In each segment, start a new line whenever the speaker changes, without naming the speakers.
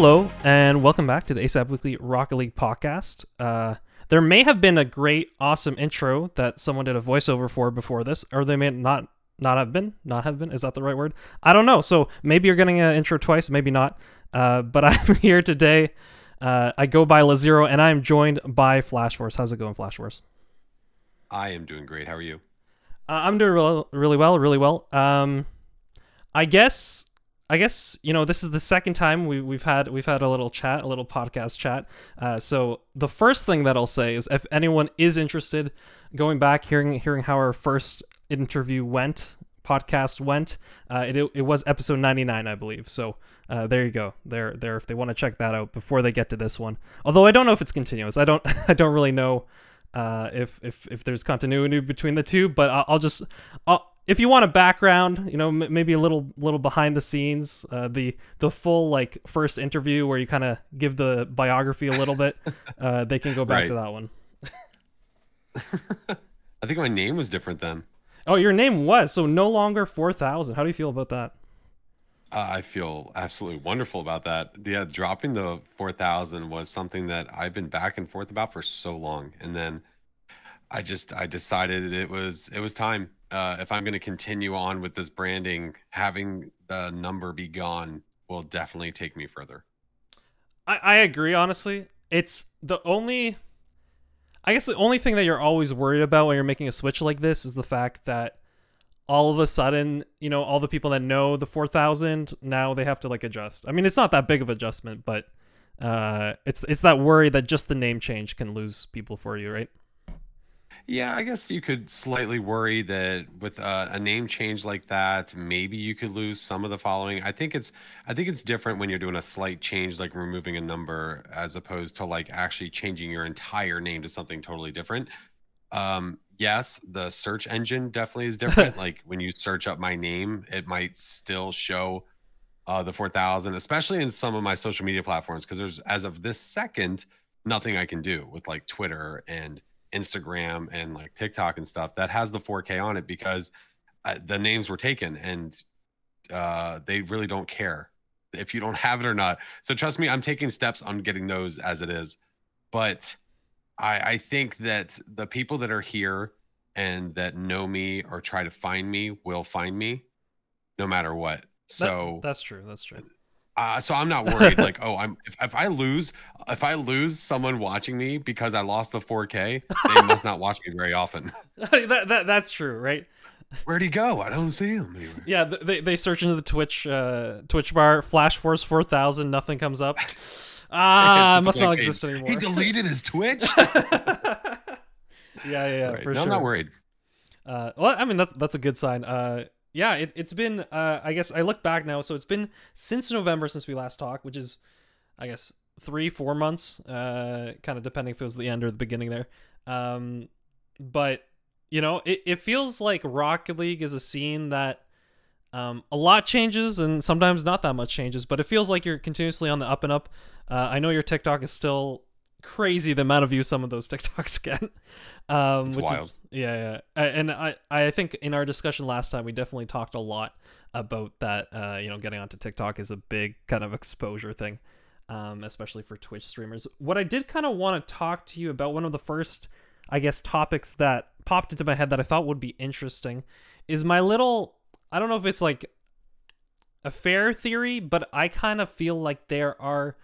Hello, and welcome back to the ASAP Weekly Rocket League podcast. Uh, there may have been a great, awesome intro that someone did a voiceover for before this, or they may not not have been. Not have been. Is that the right word? I don't know. So maybe you're getting an intro twice, maybe not. Uh, but I'm here today. Uh, I go by LeZero, and I'm joined by Flash Force. How's it going, Flash Force?
I am doing great. How are you?
Uh, I'm doing really, really well, really well. Um, I guess I guess you know this is the second time we, we've had we've had a little chat, a little podcast chat. Uh, so the first thing that I'll say is, if anyone is interested, going back hearing hearing how our first interview went, podcast went, uh, it it was episode ninety nine, I believe. So uh, there you go. There there if they want to check that out before they get to this one. Although I don't know if it's continuous. I don't I don't really know uh, if if if there's continuity between the two. But I'll, I'll just I'll, if you want a background, you know, m- maybe a little little behind the scenes, uh, the the full like first interview where you kind of give the biography a little bit, uh, they can go back
Right.
to that one.
I think my name was different then.
Oh, your name was so no longer four thousand. How do you feel about that?
Uh, I feel absolutely wonderful about that. Yeah, dropping the 4000 was something that I've been back and forth about for so long. And then I just I decided it was it was time. Uh, if I'm going to continue on with this branding, having the number be gone will definitely take me further.
I, I agree, honestly. It's the only I guess the only thing that you're always worried about when you're making a switch like this is the fact that all of a sudden, you know, all the people that know the 4000 now they have to like adjust. I mean, it's not that big of adjustment, but uh it's it's that worry that just the name change can lose people for you, right?
Yeah, I guess you could slightly worry that with uh, a name change like that, maybe you could lose some of the following. I think it's I think it's different when you're doing a slight change like removing a number as opposed to like actually changing your entire name to something totally different. Um yes, the search engine definitely is different. like when you search up my name, it might still show uh the 4000, especially in some of my social media platforms because there's as of this second nothing I can do with like Twitter and Instagram and like TikTok and stuff that has the 4K on it because uh, the names were taken and uh, they really don't care if you don't have it or not. So trust me, I'm taking steps on getting those as it is. But I, I think that the people that are here and that know me or try to find me will find me no matter what.
That-
So
that's true. That's true.
Uh, so I'm not worried. like, oh, I'm if, if I lose, if I lose someone watching me because I lost the 4K, they must not watch me very often.
that, that that's true, right?
Where'd he go? I don't see him anywhere.
Yeah, they they search into the Twitch uh Twitch bar Flash Force 4000, nothing comes up. Ah,
a
must not exist anymore.
He deleted his Twitch.
yeah, yeah, yeah,
Right.
for
no,
sure.
I'm not worried.
Uh, well, I mean that's that's a good sign. Uh, yeah, it, it's been. Uh, I guess I look back now, so it's been since November since we last talked, which is, I guess, three four months. Uh, kind of depending if it was the end or the beginning there. Um, but you know, it it feels like Rocket League is a scene that. Um, a lot changes and sometimes not that much changes, but it feels like you're continuously on the up and up. Uh, I know your TikTok is still crazy the amount of views some of those TikToks get. Um,
It's
which
wild.
is yeah, yeah. And I, I think in our discussion last time we definitely talked a lot about that. Uh, you know, getting onto TikTok is a big kind of exposure thing, um, especially for Twitch streamers. What I did kind of want to talk to you about, one of the first, I guess, topics that popped into my head that I thought would be interesting, is my little. I don't know if it's like a fair theory, but I kind of feel like there are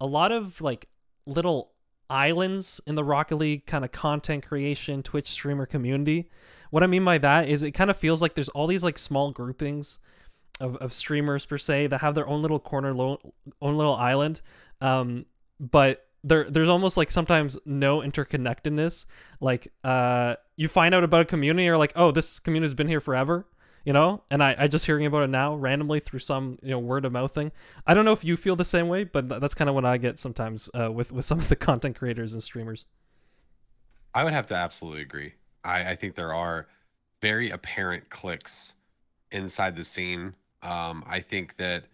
a lot of like little islands in the Rocket League kind of content creation Twitch streamer community. What I mean by that is it kind of feels like there's all these like small groupings of, of streamers per se that have their own little corner, lo- own little island. Um, but there there's almost like sometimes no interconnectedness. Like uh, you find out about a community, you're like, oh, this community's been here forever you know? And I, I just hearing about it now randomly through some you know word of mouth thing. I don't know if you feel the same way but th- that's kind of what i get sometimes uh, with with some of the content creators and streamers.
I would have to absolutely agree. I i think there are very apparent cliques inside the scene. Um i think that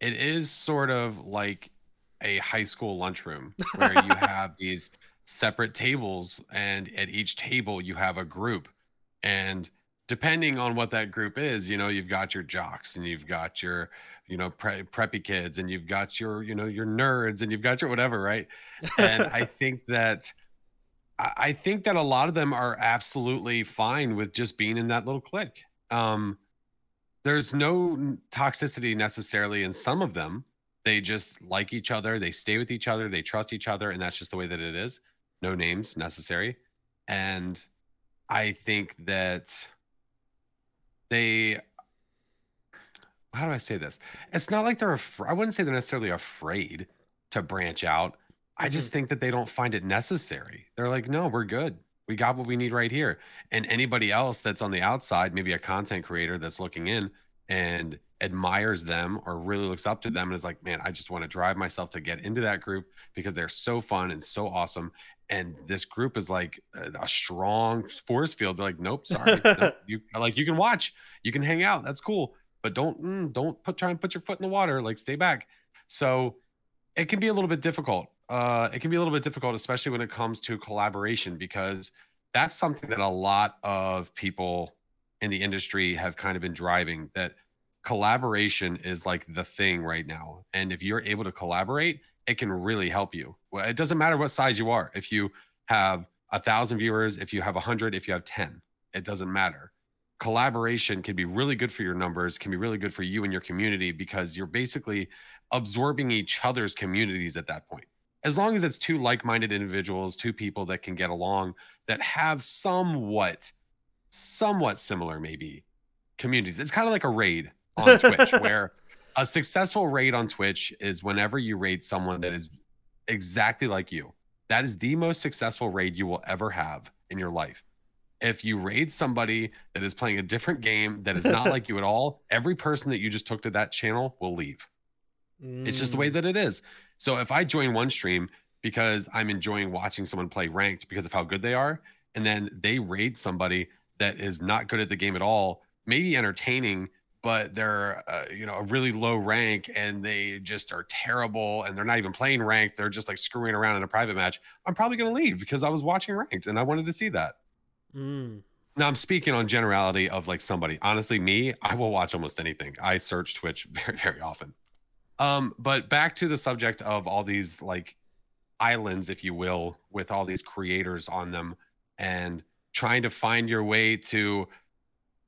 it is sort of like a high school lunchroom where you have these separate tables and at each table you have a group. And depending on what that group is, you know, you've got your jocks and you've got your, you know, pre- preppy kids and you've got your, you know, your nerds and you've got your whatever, right? And I think that I think that a lot of them are absolutely fine with just being in that little clique. Um, there's no toxicity necessarily in some of them. They just like each other, they stay with each other, they trust each other, and that's just the way that it is. No names necessary. And I think that they how do I say this? It's not like they're af- I wouldn't say they're necessarily afraid to branch out. I just
Mhm.
think that they don't find it necessary. They're like, "No, we're good. We got what we need right here." And anybody else that's on the outside, maybe a content creator that's looking in and admires them or really looks up to them and is like, "Man, I just want to drive myself to get into that group because they're so fun and so awesome." And this group is like a, a strong force field. They're like, "Nope, sorry. nope. You like you can watch, you can hang out. That's cool, but don't mm, don't put try and put your foot in the water. Like stay back." So it can be a little bit difficult. Uh, it can be a little bit difficult, especially when it comes to collaboration, because that's something that a lot of people in the industry have kind of been driving. That collaboration is like the thing right now, and if you're able to collaborate, it can really help you. It doesn't matter what size you are. If you have a thousand viewers, if you have a hundred, if you have ten, it doesn't matter collaboration can be really good for your numbers, can be really good for you and your community because you're basically absorbing each other's communities at that point. As long as it's two like minded individuals, two people that can get along, that have somewhat, somewhat similar, maybe communities. It's kind of like a raid on Twitch, where a successful raid on Twitch is whenever you raid someone that is exactly like you. That is the most successful raid you will ever have in your life if you raid somebody that is playing a different game that is not like you at all, every person that you just took to that channel will leave. It's just the way
Mm.
that it is. So if I join one stream because I'm enjoying watching someone play ranked because of how good they are, and then they raid somebody that is not good at the game at all, maybe entertaining, but they're uh, you know a really low rank and they just are terrible and they're not even playing ranked. They're just like screwing around in a private match. I'm probably going to leave because I was watching ranked and I wanted to see that.
Mm.
Now I'm speaking on generality of like somebody. Honestly, me, I will watch almost anything. I search Twitch very, very often. Um, but back to the subject of all these like islands, if you will, with all these creators on them and trying to find your way to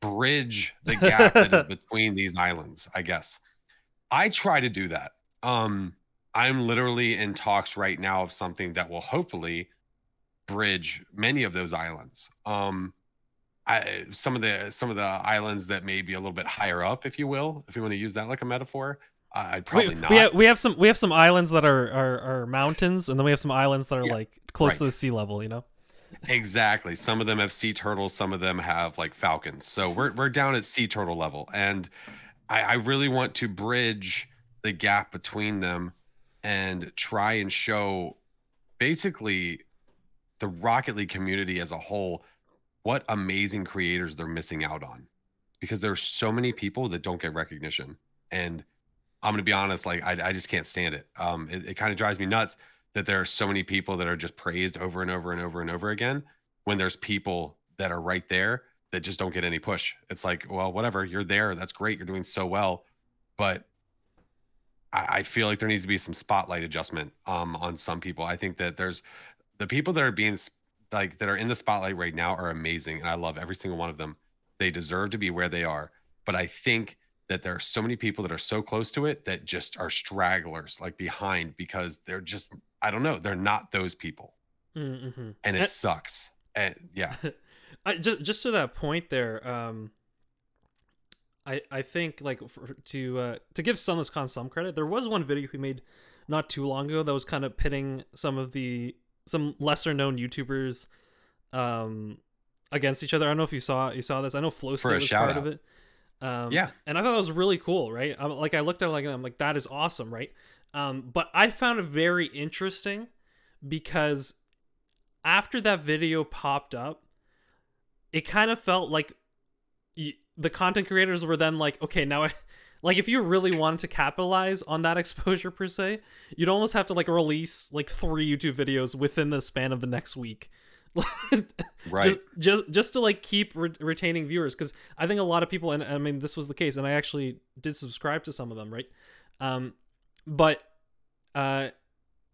bridge the gap that is between these islands, I guess. I try to do that. Um, I'm literally in talks right now of something that will hopefully bridge many of those islands. Um, I, some of the some of the islands that may be a little bit higher up, if you will, if you want to use that like a metaphor. Uh, I'd probably
we,
not.
we have we have some we have some islands that are are, are mountains, and then we have some islands that are
Yeah,
like close to the sea level. You know.
Exactly. Some of them have sea turtles, some of them have like falcons. So we're we're down at sea turtle level. And I, I really want to bridge the gap between them and try and show basically the Rocket League community as a whole what amazing creators they're missing out on. Because there's so many people that don't get recognition. And I'm gonna be honest, like I, I just can't stand it. Um, it, it kind of drives me nuts that there are so many people that are just praised over and over and over and over again when there's people that are right there that just don't get any push. It's like, well, whatever, you're there. That's great. You're doing so well. But I, I feel like there needs to be some spotlight adjustment um, on some people. I think that there's the people that are being like that are in the spotlight right now are amazing. And I love every single one of them. They deserve to be where they are. But I think that there are so many people that are so close to it that just are stragglers like behind because they're just I don't know. They're not those people,
Mm-hmm.
and it sucks. And yeah,
I just just to that point there, um, I I think like for, to uh, to give SunlessKhan some credit, there was one video he made not too long ago that was kind of pitting some of the some lesser known YouTubers um against each other. I don't know if you saw you saw this. I know Flow
State
was part of it. Um,
Yeah.
and I thought that was really cool, right? I'm, like I looked at it like I'm like that is awesome, right? Um, but I found it very interesting because after that video popped up, it kind of felt like the content creators were then like, okay, now I. Like if you really wanted to capitalize on that exposure per se, you'd almost have to like release like three YouTube videos within the span of the next week.
right.
just just just to like keep re- retaining viewers because i think a lot of people and i mean this was the case and i actually did subscribe to some of them right um but uh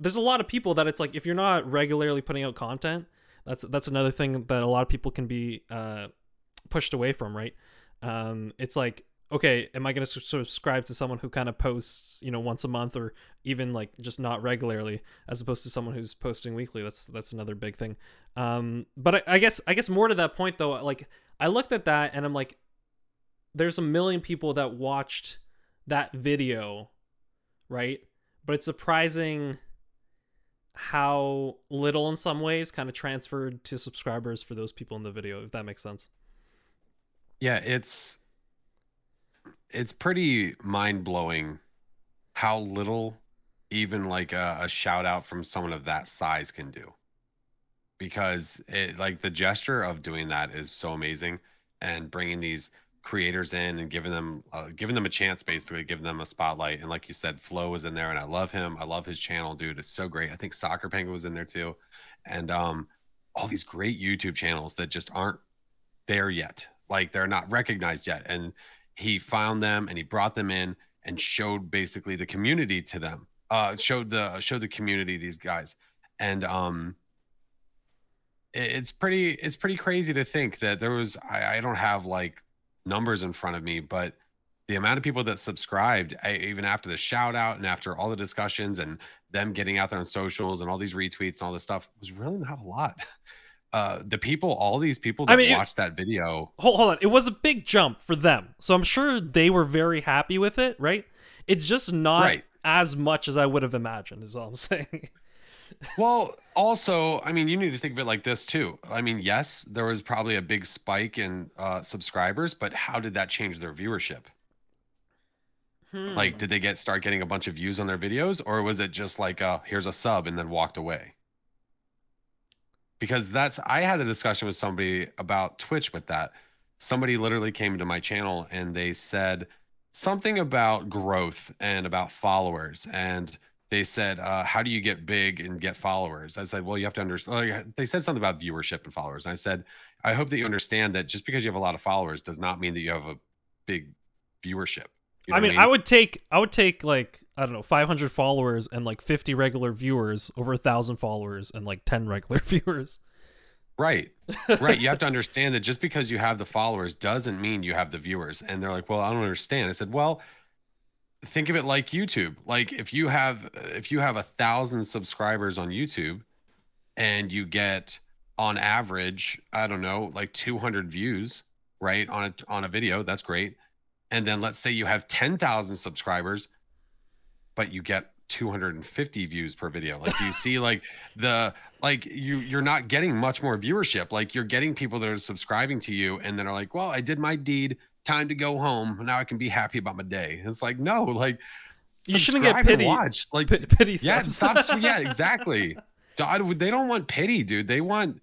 there's a lot of people that it's like if you're not regularly putting out content that's that's another thing that a lot of people can be uh pushed away from right? Um it's like okay am i going to subscribe to someone who kind of posts you know once a month or even like just not regularly as opposed to someone who's posting weekly? That's that's another big thing. Um but I, I guess i guess more to that point though like i looked at that and i'm like there's a million people that watched that video right but it's surprising how little in some ways kind of transferred to subscribers for those people in the video if that makes sense
yeah, it's it's pretty mind blowing how little even like a, a shout out from someone of that size can do. Because it like the gesture of doing that is so amazing, and bringing these creators in and giving them uh, giving them a chance, basically giving them a spotlight. And like you said, Flo was in there, and I love him. I love his channel, dude. It's so great. I think Soccer Penguin was in there too, and um, all these great YouTube channels that just aren't there yet. Like they're not recognized yet. And he found them and he brought them in and showed basically the community to them. Uh showed the showed the community these guys. And um it- it's pretty it's pretty crazy to think that there was I, I don't have like numbers in front of me, but the amount of people that subscribed I, even after the shout out and after all the discussions and them getting out there on socials and all these retweets and all this stuff was really not a lot. Uh, the people, all these people that
I mean, it-
watched that video,
hold, hold on it was a big jump for them so i'm sure they were very happy with it right it's just not
Right.
as much as i would have imagined is all i'm saying
Well, also, I mean, you need to think of it like this too. I mean, yes, there was probably a big spike in uh, subscribers, but how did that change their viewership?
Hmm.
Like, did they get start getting a bunch of views on their videos, or was it just like, uh, here's a sub and then walked away? Because that's I had a discussion with somebody about Twitch with that. Somebody literally came to my channel and they said something about growth and about followers and they said, uh, "How do you get big and get followers?" I said, "Well, you have to understand." They said something about viewership and followers. And I said, "I hope that you understand that just because you have a lot of followers does not mean that you have a big viewership." You know
I
what
mean, I would take I would take like I don't know 500 followers and like 50 regular viewers over a thousand followers and like 10 regular viewers.
Right. Right. You have to understand that just because you have the followers doesn't mean you have the viewers. And they're like, well, I don't understand. I said, well, think of it like YouTube. Like if you have if you have a thousand subscribers on YouTube and you get on average, I don't know, like 200 views, right? On a on a video, that's great. And then let's say you have 10,000 subscribers, but you get 250 views per video. Like do you see like the like you you're not getting much more viewership. Like you're getting people that are subscribing to you and then are like, "Well, I did my deed, time to go home. Now I can be happy about my day." It's like, "No, like
You shouldn't get pity-
Watch. Like
P- pity
yeah, stop. Yeah, exactly. They don't want pity, dude. They want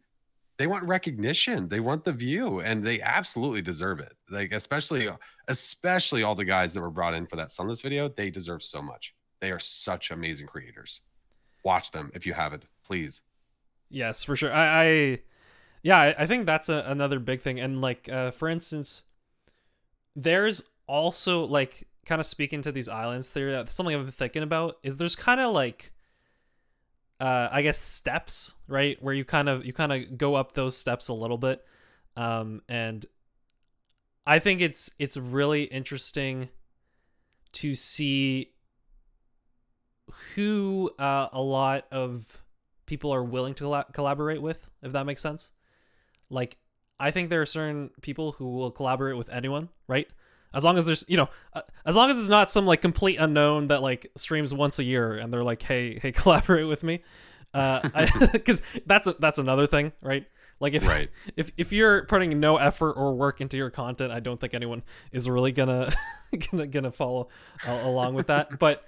they want recognition. They want the view, and they absolutely deserve it. Like especially especially all the guys that were brought in for that sunless video. They deserve so much. They are such amazing creators. Watch them if you haven't, please.
Yes, for sure. I, I yeah, I, I think that's a, another big thing. And like, uh, for instance, there's also like kind of speaking to these islands theory. Something I've been thinking about is there's kind of like, uh, I guess steps, right, where you kind of you kind of go up those steps a little bit, um, and I think it's it's really interesting to see who uh, a lot of people are willing to colla- collaborate with, if that makes sense. Like, I think there are certain people who will collaborate with anyone, right? As long as there's, you know, uh, as long as it's not some like complete unknown that like streams once a year and they're like, hey, hey, collaborate with me, because uh, that's a, that's another thing, right? Like if
Right.
if if you're putting no effort or work into your content, I don't think anyone is really gonna gonna gonna follow uh, along with that. But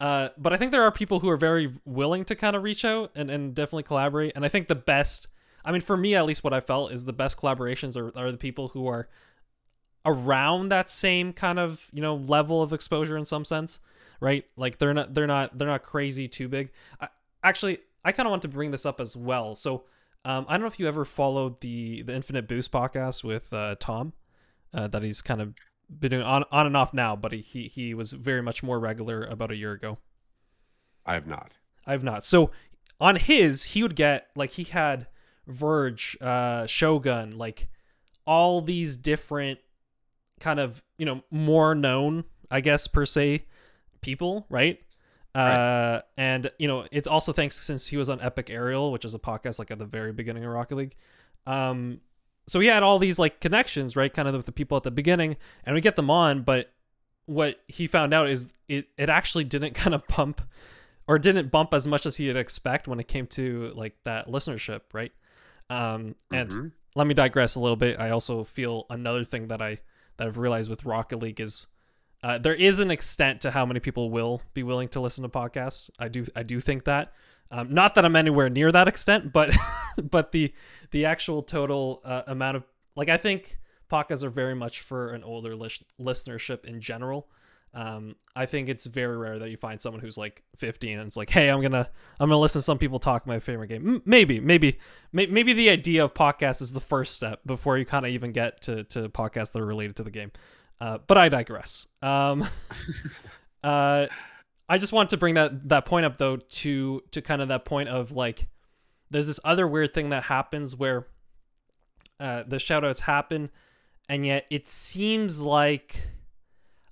uh, but I think there are people who are very willing to kind of reach out and, and definitely collaborate. And I think the best, I mean, for me at least, what I felt is the best collaborations are are the people who are around that same kind of you know level of exposure in some sense, right? Like they're not they're not they're not crazy too big. I, actually, I kind of want to bring this up as well. So um, I don't know if you ever followed the the Infinite Boost podcast with uh, Tom, uh, that he's kind of been doing on on and off now, but he, he he was very much more regular about a year ago.
I have not.
I've not. So on his, he would get like he had Verge, uh, Shogun, like all these different kind of you know more known, I guess per se, people, right? Uh, and you know it's also thanks since he was on Epic Aerial, which is a podcast like at the very beginning of Rocket League. Um, so he had all these like connections, right? Kind of with the people at the beginning, and we get them on, but what he found out is it it actually didn't kind of pump or didn't bump as much as he'd expect when it came to like that listenership, right? Um, and
Mhm.
let me digress a little bit. I also feel another thing that I that I've realized with Rocket League is uh, there is an extent to how many people will be willing to listen to podcasts. I do I do think that. Um, not that I'm anywhere near that extent, but but the the actual total uh, amount of like I think podcasts are very much for an older lis- listenership in general. Um, I think it's very rare that you find someone who's like 15 and it's like, hey, I'm gonna I'm gonna listen to some people talk my favorite game. M- maybe, maybe, may- maybe the idea of podcast is the first step before you kind of even get to to podcasts that are related to the game. Uh, but I digress. Um, uh, I just want to bring that that point up though to to kind of that point of like, there's this other weird thing that happens where uh, the shoutouts happen, and yet it seems like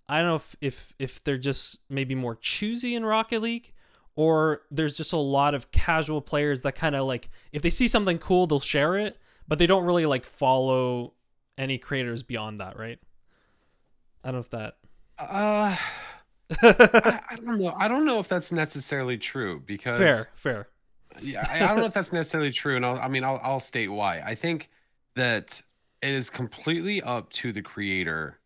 I don't know if if if they're just maybe more choosy in Rocket League or there's just a lot of casual players that kind of like if they see something cool they'll share it but they don't really like follow any creators beyond that right i don't know if that
Uh, I, I don't know. I don't know if that's necessarily true because
fair fair
yeah, I, I don't know if that's necessarily true, and I'll, I mean, I'll, I'll state why. I think that it is completely up to the creator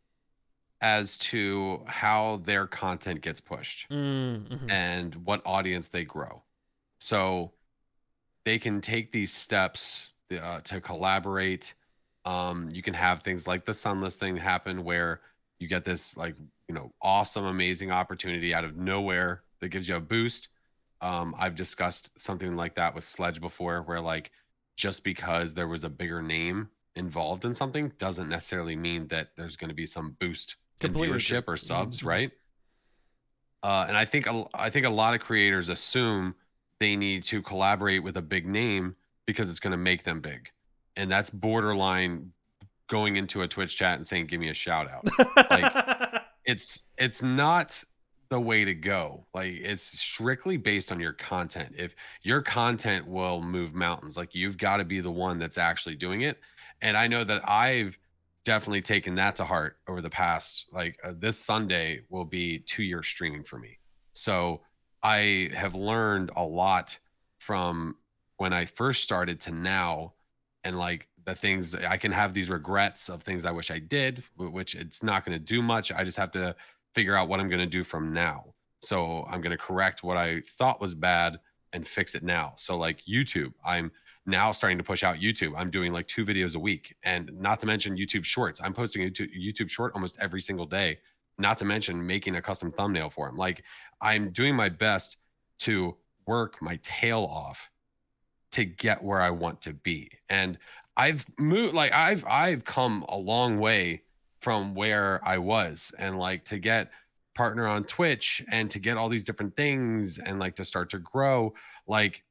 as to how their content gets pushed
mm, mhm.
and what audience they grow. So they can take these steps uh, to collaborate. Um, you can have things like the Sunless thing happen where you get this like you know awesome, amazing opportunity out of nowhere that gives you a boost. Um, I've discussed something like that with Sledge before, where like just because there was a bigger name involved in something doesn't necessarily mean that there's going to be some boost
Completely
viewership or subs,
Mhm.
right? Uh, and I think a, I think a lot of creators assume they need to collaborate with a big name because it's going to make them big, and that's borderline going into a Twitch chat and saying, "Give me a shout out." Like it's it's not the way to go. Like it's strictly based on your content. If your content will move mountains, like you've got to be the one that's actually doing it. And I know that I've definitely taken that to heart over the past like uh, this Sunday will be 2 years streaming for me. So I have learned a lot from when I first started to now and like the things I can have these regrets of things I wish I did, which it's not going to do much. I just have to figure out what I'm going to do from now. So I'm going to correct what I thought was bad and fix it now. So like YouTube, I'm now starting to push out YouTube. I'm doing like two videos a week, and not to mention YouTube Shorts. I'm posting a YouTube short almost every single day. Not to mention making a custom thumbnail for him. Like I'm doing my best to work my tail off to get where I want to be. And I've moved like I've I've come a long way from where I was and like to get partner on Twitch and to get all these different things and like to start to grow like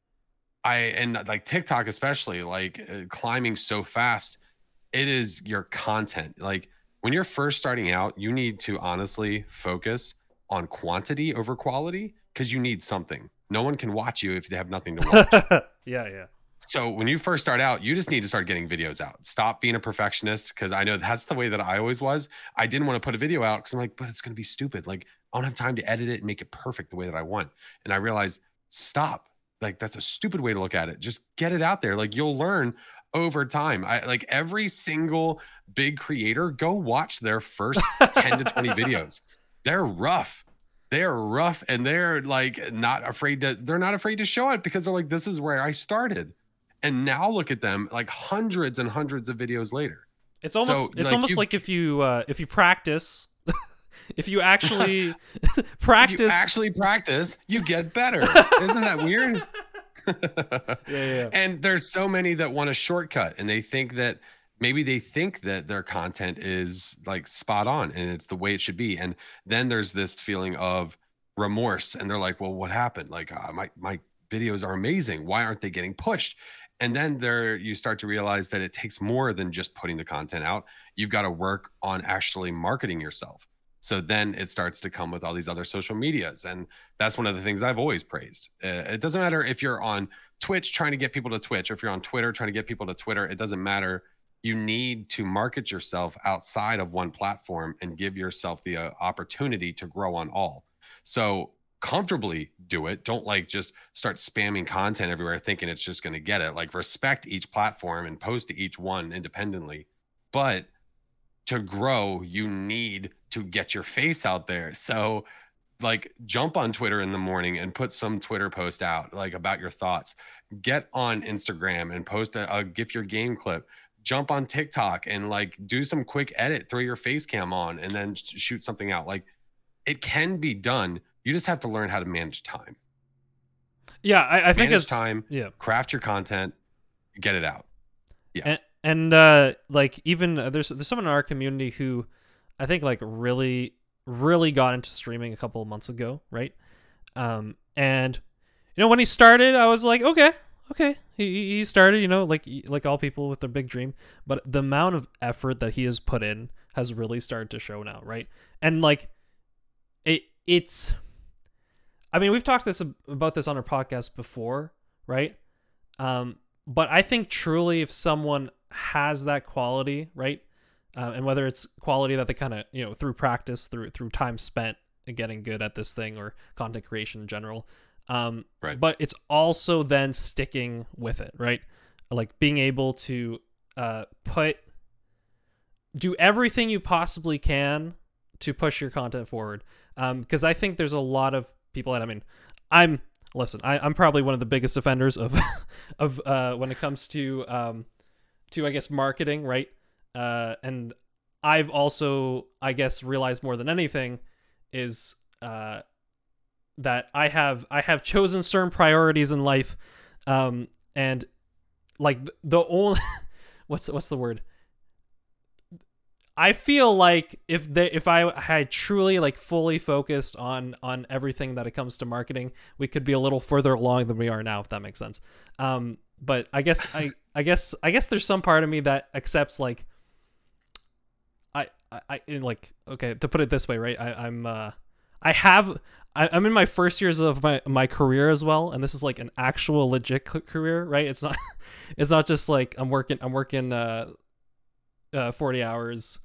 I and like TikTok especially like uh, climbing so fast it is your content like when you're first starting out you need to honestly focus on quantity over quality because you need something. No one can watch you if they have nothing to watch.
yeah, yeah.
So when you first start out, you just need to start getting videos out. Stop being a perfectionist because I know that's the way that I always was. I didn't want to put a video out because I'm like, but it's going to be stupid. Like I don't have time to edit it and make it perfect the way that I want. And I realized, stop. Like that's a stupid way to look at it. Just get it out there. Like you'll learn over time. I like every single big creator, go watch their first 10 to 20 videos. They're rough. They're rough and they're like not afraid to they're not afraid to show it because they're like this is where I started. And now look at them like hundreds and hundreds of videos later.
It's almost
So,
it's
like,
almost
you-
like if you uh, if you practice, if you actually
If
practice.
you actually practice, you get better. Isn't that weird?
yeah, yeah.
and there's so many that want a shortcut and they think that maybe they think that their content is like spot on and it's the way it should be and then there's this feeling of remorse and they're like well what happened like uh, my my videos are amazing why aren't they getting pushed and then there you start to realize that it takes more than just putting the content out you've got to work on actually marketing yourself so then it starts to come with all these other social medias and that's one of the things i've always praised. Uh, it doesn't matter if you're on twitch trying to get people to twitch or if you're on twitter trying to get people to twitter it doesn't matter. You need to market yourself outside of one platform and give yourself the uh, opportunity to grow on all. So comfortably do it. Don't like just start spamming content everywhere thinking it's just going to get it. Like respect each platform and post to each one independently. But to grow you need to get your face out there. So like jump on twitter in the morning and put some twitter post out like about your thoughts. Get on instagram and post a, a gif your game clip. Jump on tiktok and like do some quick edit throw your face cam on and then shoot something out. Like it can be done. You just have to learn how to manage time.
Yeah, I, I think it's
time
yeah.
craft your content get it out.
Yeah, and, and uh like even uh, there's there's someone in our community who i think like really really got into streaming a couple of months ago right? Um and you know when he started i was like okay okay. He, he started you know like like all people with their big dream. But the amount of effort that he has put in has really started to show now right? And like it it's i mean we've talked this about this on our podcast before right? Um but I think truly, if someone has that quality, right, uh, and whether it's quality that they kind of you know through practice, through through time spent getting good at this thing, or content creation in general, um,
Right.
But it's also then sticking with it, right? Like being able to uh, put do everything you possibly can to push your content forward. Because I think there's a lot of people that I mean, I'm listen, I, I'm probably one of the biggest offenders of of uh, when it comes to um, to I guess marketing, right? Uh, and I've also I guess realized more than anything is uh, that I have I have chosen certain priorities in life, um, and like the only what's what's the word I feel like if they if I had truly like fully focused on on everything that it comes to marketing, we could be a little further along than we are now, if that makes sense. Um, but I guess I I guess I guess there's some part of me that accepts like I I, like okay to put it this way, right? I, I'm uh I have I, I'm in my first years of my my career as well, and this is like an actual legit career, right? It's not it's not just like I'm working I'm working uh uh 40 hours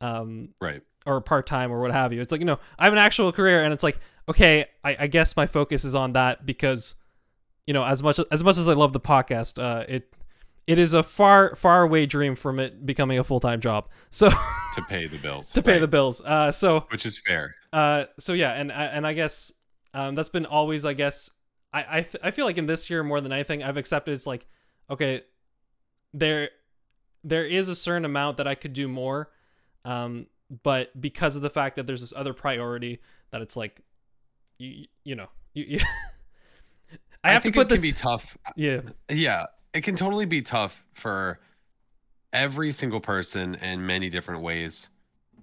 um
right
or part time or what have you. It's like you know I have an actual career, and it's like okay, I, I guess my focus is on that because you know as much as much as I love the podcast, uh, it it is a far far away dream from it becoming a full time job. So
to pay the bills.
To pay
right,
the bills. Uh, so
which is fair.
uh, so yeah, and and I guess um, that's been always I guess I I, th- I feel like in this year more than anything I've accepted it's like okay there there is a certain amount that I could do more um but because of the fact that there's this other priority that it's like you you know you, you I have to put
it
this
can be tough.
Yeah.
Yeah it can totally be tough for every single person in many different ways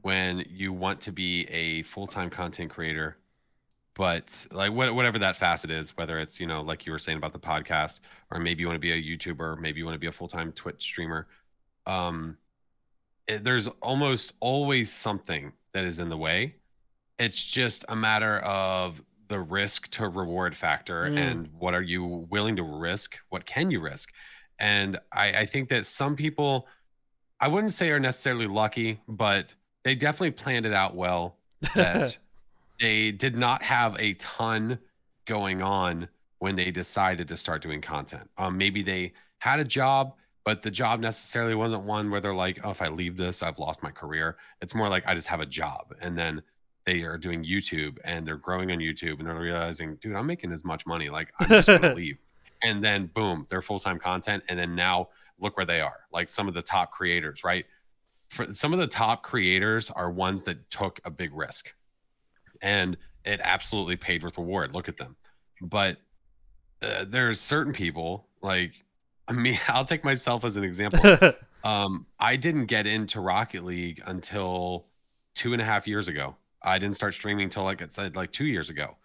when you want to be a full-time content creator. But like whatever that facet is whether it's you know like you were saying about the podcast or maybe you want to be a youtuber maybe you want to be a full-time twitch streamer um it, there's almost always something that is in the way. It's just a matter of the risk to reward factor
Mm.
and what are you willing to risk? What can you risk? And I, I think that some people, I wouldn't say are necessarily lucky, but they definitely planned it out well. That they did not have a ton going on when they decided to start doing content. Um, maybe they had a job, but the job necessarily wasn't one where they're like, oh, if I leave this, I've lost my career. It's more like I just have a job. And then they are doing YouTube and they're growing on YouTube and they're realizing, dude, I'm making as much money. Like, I'm just to leave. And then, boom, they're full time content. And then now look where they are. Like some of the top creators, right? For some of the top creators are ones that took a big risk and it absolutely paid with reward. Look at them. But uh, there's certain people like me. I'll take myself as an example. um, I didn't get into Rocket League until two and a half years ago. I didn't start streaming until like I said, like two years ago,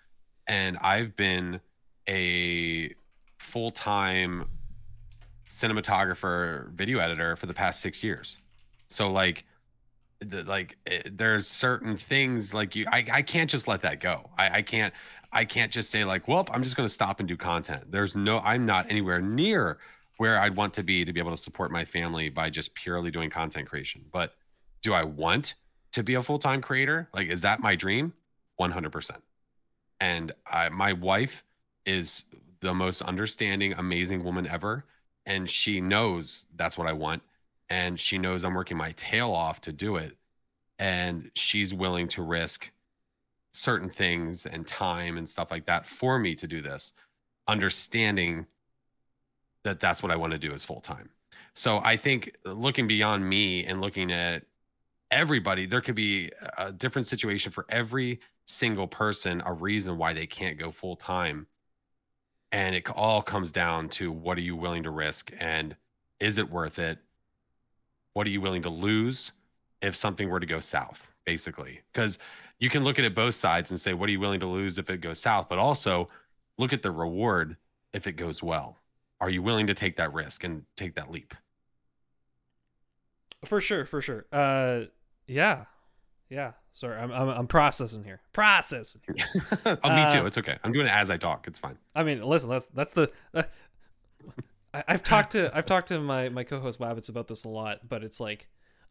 and I've been a full time cinematographer, video editor for the past six years. So like the, like it, there's certain things like you I, I can't just let that go. I, I can't i can't just say like well i'm just going to stop and do content. There's no i'm not anywhere near where i'd want to be to be able to support my family by just purely doing content creation. But do i want to be a full-time creator like is that my dream 100% and I, my wife is the most understanding amazing woman ever and she knows that's what i want and she knows I'm working my tail off to do it. And she's willing to risk certain things and time and stuff like that for me to do this, understanding that that's what I want to do is full time. So I think looking beyond me and looking at everybody, there could be a different situation for every single person, a reason why they can't go full time. And it all comes down to what are you willing to risk and is it worth it? what are you willing to lose if something were to go south basically because you can look at it both sides and say what are you willing to lose if it goes south but also look at the reward if it goes well are you willing to take that risk and take that leap
for sure, for sure. Uh, yeah, yeah. Sorry, I'm I'm, I'm processing here. Processing here.
oh me
Uh,
too it's okay i'm doing it as i talk it's fine
I mean, listen, that's that's the. Uh, I, I've talked to I've talked to my my co-host Wabbits about this a lot, but it's like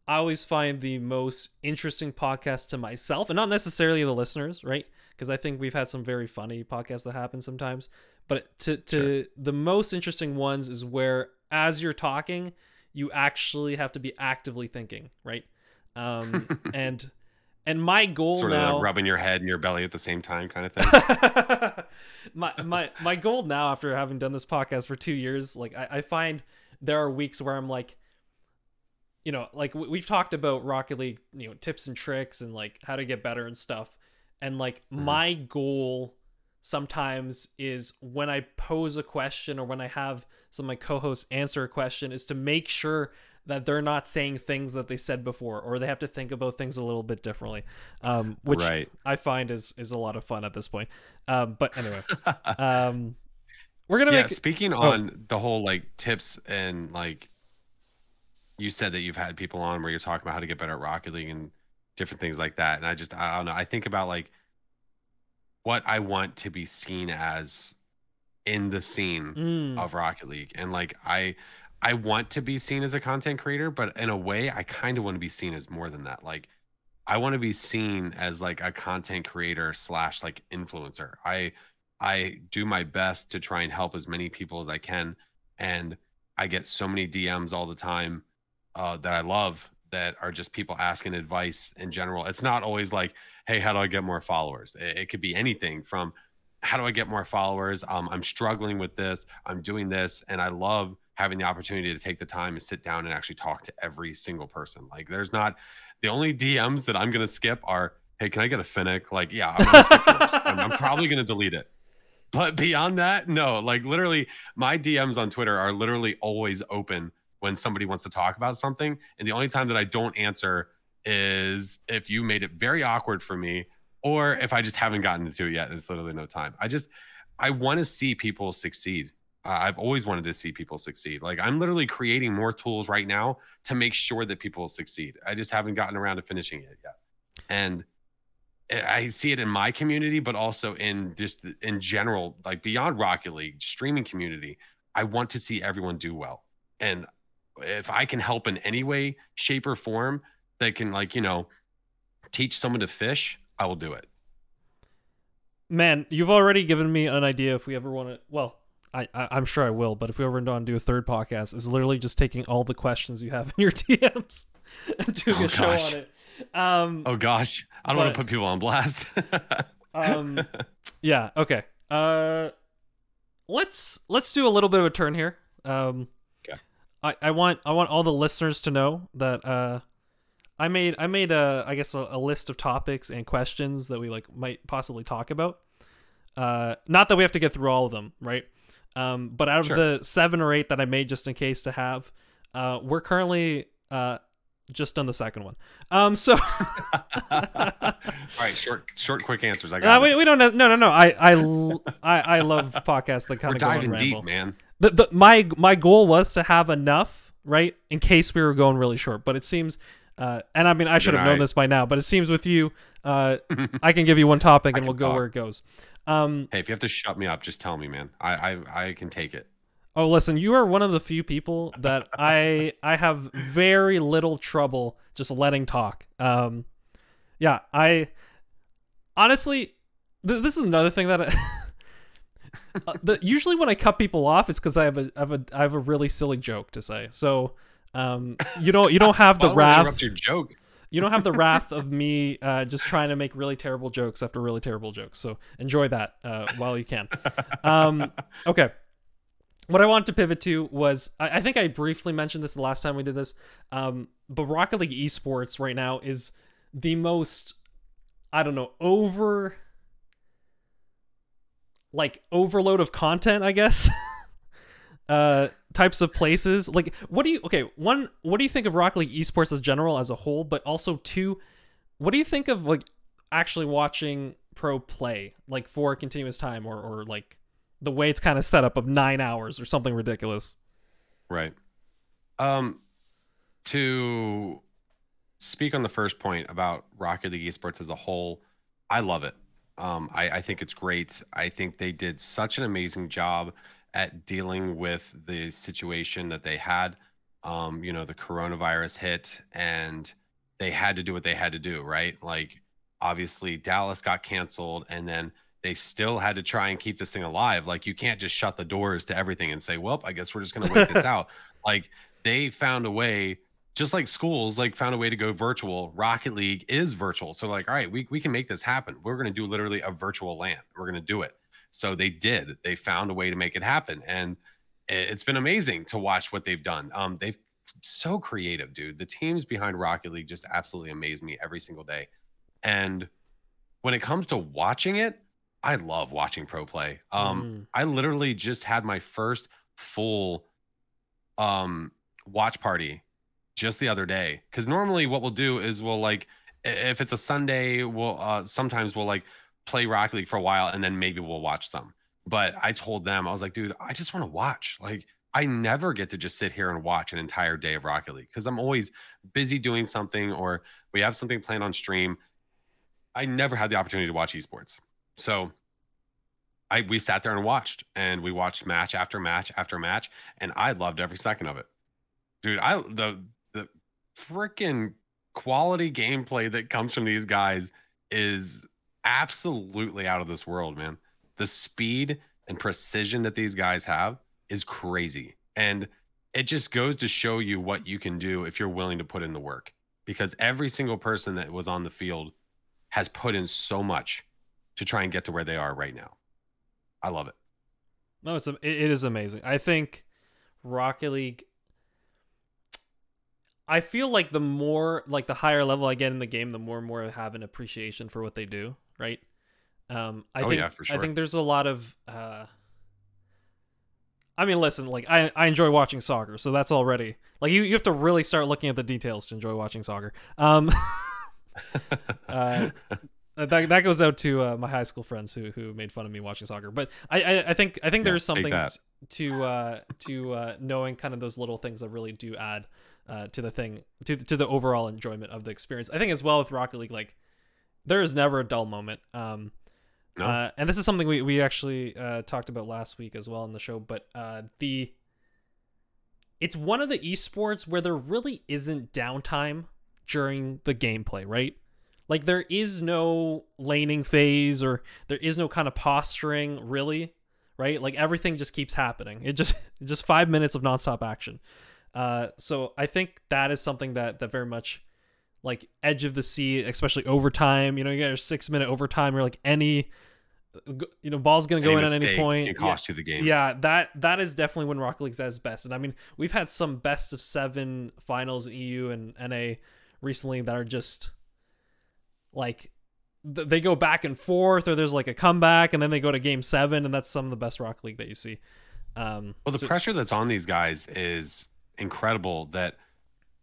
I always find the most interesting podcast to myself, and not necessarily the listeners, right? Because I think we've had some very funny podcasts that happen sometimes, but to to the most interesting ones is where as you're talking, you actually have to be actively thinking, right? Um, and and my goal
sort of
now
like rubbing your head and your belly at the same time kind of thing
my my my goal now after having done this podcast for two years like I, I find there are weeks where i'm like you know like we- we've talked about rocket league you know tips and tricks and like how to get better and stuff and like
Mhm.
my goal sometimes is when i pose a question or when i have some of my co-hosts answer a question is to make sure that they're not saying things that they said before or they have to think about things a little bit differently um which
right
I find is is a lot of fun at this point. Um, but anyway, um, we're gonna
yeah
make
speaking
oh.
on the whole like tips and like you said that you've had people on where you're talking about how to get better at rocket league and different things like that and i just i don't know i think about like what i want to be seen as in the scene
Mm,
of rocket league and like i i want to be seen as a content creator but in a way i kind of want to be seen as more than that. Like i want to be seen as like a content creator slash like influencer. I i do my best to try and help as many people as i can and i get so many dms all the time uh, that i love that are just people asking advice in general. It's not always like hey how do i get more followers? It, it could be anything from how do I get more followers? Um, I'm struggling with this. I'm doing this, and I love having the opportunity to take the time and sit down and actually talk to every single person. Like, there's not the only DMs that I'm gonna skip are, "Hey, can I get a Fennec?" Like, yeah, I'm gonna skip. I'm, I'm probably gonna delete it. But beyond that, no. Like, literally, my DMs on Twitter are literally always open when somebody wants to talk about something, and the only time that I don't answer is if you made it very awkward for me or if I just haven't gotten to it yet, there's literally no time. I just I want to see people succeed. I've always wanted to see people succeed. Like I'm literally creating more tools right now to make sure that people succeed. I just haven't gotten around to finishing it yet. And I see it in my community, but also in just in general, like beyond Rocket League streaming community. I want to see everyone do well, and if I can help in any way, shape, or form that can, like you know, teach someone to fish, I will do it.
Man, you've already given me an idea if we ever want to. Well, I, I am sure I will, but if we ever want to do a third podcast, is literally just taking all the questions you have in your DMs and doing
Oh,
a show
gosh.
on it. Um,
Oh gosh, I don't want to put people on blast.
um, yeah. Okay. Uh, let's let's do a little bit of a turn here. Um,
Okay.
I, I want I want all the listeners to know that uh, I made I made a I guess a, a list of topics and questions that we like might possibly talk about. Uh, not that we have to get through all of them, right? Um, but out of
Sure.
the seven or eight that I made just in case to have, uh, we're currently uh just on the second one. Um, so.
All right, short, short, quick answers. I got.
Uh, we, we don't have, no no no I I, I I love podcasts that
We're
kind of go
diving deep, man.
The, the, my my goal was to have enough right in case we were going really short, but it seems uh, and I mean I should have known this by now, but it seems with you uh, I can give you one topic and we'll go
talk.
where it goes. Um,
Hey, if you have to shut me up, just tell me, man. I, I, I can take it.
oh listen, you are one of the few people that I I have very little trouble just letting talk. Um, yeah, I honestly th- this is another thing that I, uh, the, usually when I cut people off, it's because I have a I have a I have a really silly joke to say. So um, you don't you don't have the
Well, I don't wanna
wrath
Interrupt your joke.
You don't have the wrath of me uh, just trying to make really terrible jokes after really terrible jokes. So enjoy that uh, while you can. Um, okay. What I wanted to pivot to was I, I think I briefly mentioned this the last time we did this. Um, but Rocket League esports right now is the most I don't know over like overload of content, I guess. uh types of places. Like what do you okay, one what do you think of Rocket League esports as general as a whole, but also two, what do you think of like actually watching pro play like for continuous time or or like the way it's kind of set up of 9 hours or something ridiculous?
Right. Um, to speak on the first point about Rocket League esports as a whole, I love it. Um, I, I think it's great. I think they did such an amazing job at dealing with the situation that they had. Um, you know, the coronavirus hit and they had to do what they had to do, right? Like, obviously, Dallas got canceled and then they still had to try and keep this thing alive. Like, you can't just shut the doors to everything and say, well, I guess we're just going to wait this out. Like, they found a way just like schools like found a way to go virtual rocket league is virtual so like all right we, we can make this happen we're going to do literally a virtual land we're going to do it so they did. They found a way to make it happen. And it's been amazing to watch what they've done. Um they've so creative dude. The teams behind rocket league just absolutely amaze me every single day. And when it comes to watching it i love watching pro play. Um
Mm.
I literally just had my first full um watch party just the other day. Cuz normally what we'll do is we'll like if it's a Sunday we'll uh sometimes we'll like play Rocket League for a while and then maybe we'll watch them. But I told them I was like, dude, I just want to watch. Like I never get to just sit here and watch an entire day of Rocket League cuz I'm always busy doing something or we have something planned on stream. I never had the opportunity to watch esports. So I we sat there and watched, and we watched match after match after match, and I loved every second of it, dude. I the the freaking quality gameplay that comes from these guys is absolutely out of this world, man. The speed and precision that these guys have is crazy, and it just goes to show you what you can do if you're willing to put in the work. Because every single person that was on the field has put in so much to try and get to where they are right now. I love it.
No, it's it is amazing. I think Rocket League. I feel like the more like the higher level I get in the game, the more and more I have an appreciation for what they do. Right. Um, I
Oh,
think
yeah, for
I think there's a lot of. Uh, I mean, listen, like I, I enjoy watching soccer, so that's already like you, you have to really start looking at the details to enjoy watching soccer. Um, uh, that that goes out to uh, my high school friends who who made fun of me watching soccer. But I I, I think I think
Yeah,
there's something to uh to uh knowing kind of those little things that really do add uh to the thing to to the overall enjoyment of the experience. I think as well with Rocket League, like there is never a dull moment. Um,
No?
uh, and this is something we we actually uh, talked about last week as well in the show. But uh, the it's one of the esports where there really isn't downtime during the gameplay, right? Like there is no laning phase or there is no kind of posturing really, right? Like everything just keeps happening. It just just 5 minutes of nonstop action. Uh so I think that is something that that very much like edge of the seat, especially overtime, you know, you got your 6 minute overtime You're like any you know, ball's going to go
Any
in at any point.
can
Yeah.
cost you the game.
Yeah, that that is definitely when Rocket League's at its best. And I mean, we've had some best of seven finals in EU and NA recently that are just like th- they go back and forth, or there's like a comeback, and then they go to game seven, and that's some of the best rock League that you see. Um,
Well, the
so-
pressure that's on these guys is incredible. That,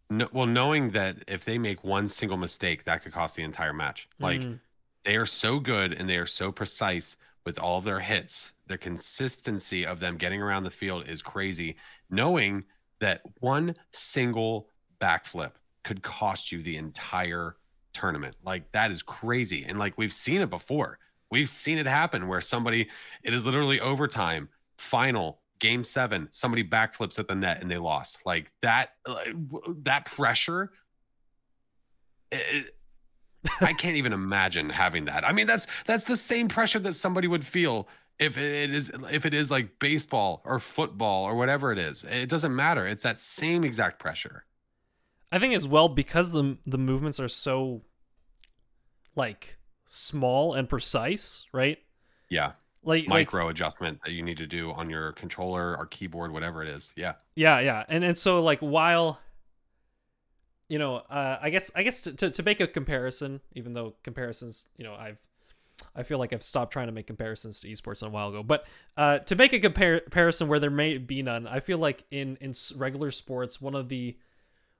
no, well, knowing that if they make one single mistake, that could cost the entire match. Like
Mm.
they are so good and they are so precise with all their hits. The consistency of them getting around the field is crazy. Knowing that one single backflip could cost you the entire tournament. Like that is crazy. And like we've seen it before. We've seen it happen where somebody it is literally overtime, final, game 7, somebody backflips at the net and they lost. Like that uh, like, that pressure it, I can't even imagine having that. I mean, that's that's the same pressure that somebody would feel if it is if it is like baseball or football or whatever it is. It doesn't matter. It's that same exact pressure.
I think as well because the the movements are so like small and precise, right?
Yeah,
Like like
micro adjustment that you need to do on your controller or keyboard, whatever it is. Yeah,
Yeah, yeah, and and so like while, you know, uh, I guess I guess to, to to make a comparison, even though comparisons, you know, I've I feel like I've stopped trying to make comparisons to esports a while ago, but uh, to make a compar- comparison where there may be none, I feel like in in regular sports, one of the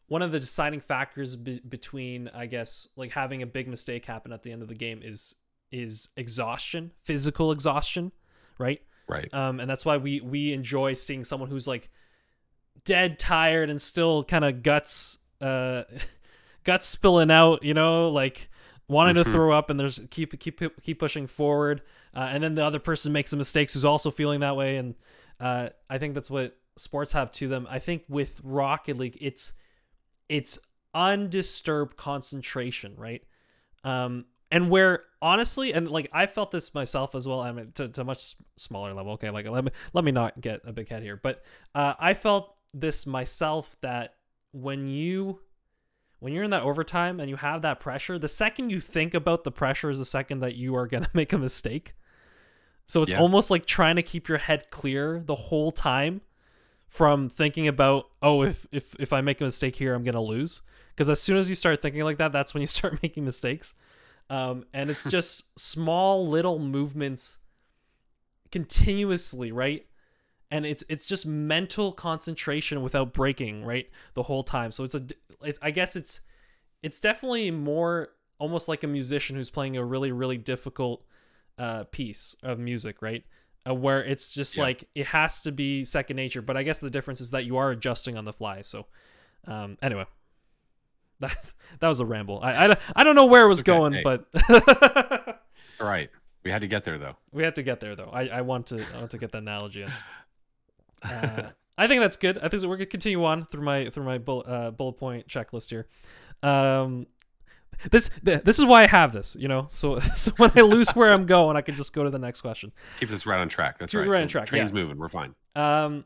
one of the deciding factors be- between I guess like having a big mistake happen at the end of the game is is exhaustion, physical exhaustion, right?
right.
um, and that's why we we enjoy seeing someone who's like dead tired and still kind of guts uh guts spilling out you know like wanting to
Mhm.
throw up and there's keep keep keep pushing forward uh, and then the other person makes the mistakes who's also feeling that way and uh i think that's what sports have to them i think with rocket league it's it's undisturbed concentration right um and where honestly and like i felt this myself as well i mean to, to a much smaller level okay like let me let me not get a big head here but uh i felt this myself that when you when you're in that overtime and you have that pressure the second you think about the pressure is the second that you are gonna make a mistake. So it's
Yeah.
almost like trying to keep your head clear the whole time from thinking about oh if if if i make a mistake here i'm gonna lose. Because as soon as you start thinking like that that's when you start making mistakes um, and it's just small little movements continuously right? And it's it's just mental concentration without breaking right the whole time. So it's a it's, i guess it's it's definitely more almost like a musician who's playing a really really difficult uh piece of music right? Uh, where it's just
Yeah.
like it has to be second nature but i guess the difference is that you are adjusting on the fly so um anyway that that was a ramble i i, I don't know where it was
Okay,
going
hey.
but
All right. We had to get there though.
we had to get there though. I, I want to I want to get the analogy in. Uh, I think that's good. I think we're gonna continue on through my through my bullet uh, bullet point checklist here. Um, this this is why I have this, you know. So so when I lose where I'm going, I can just go to the next question.
Keeps us right on track. That's
Keep
right.
right on track,
Train's
yeah.
moving. We're fine.
Um,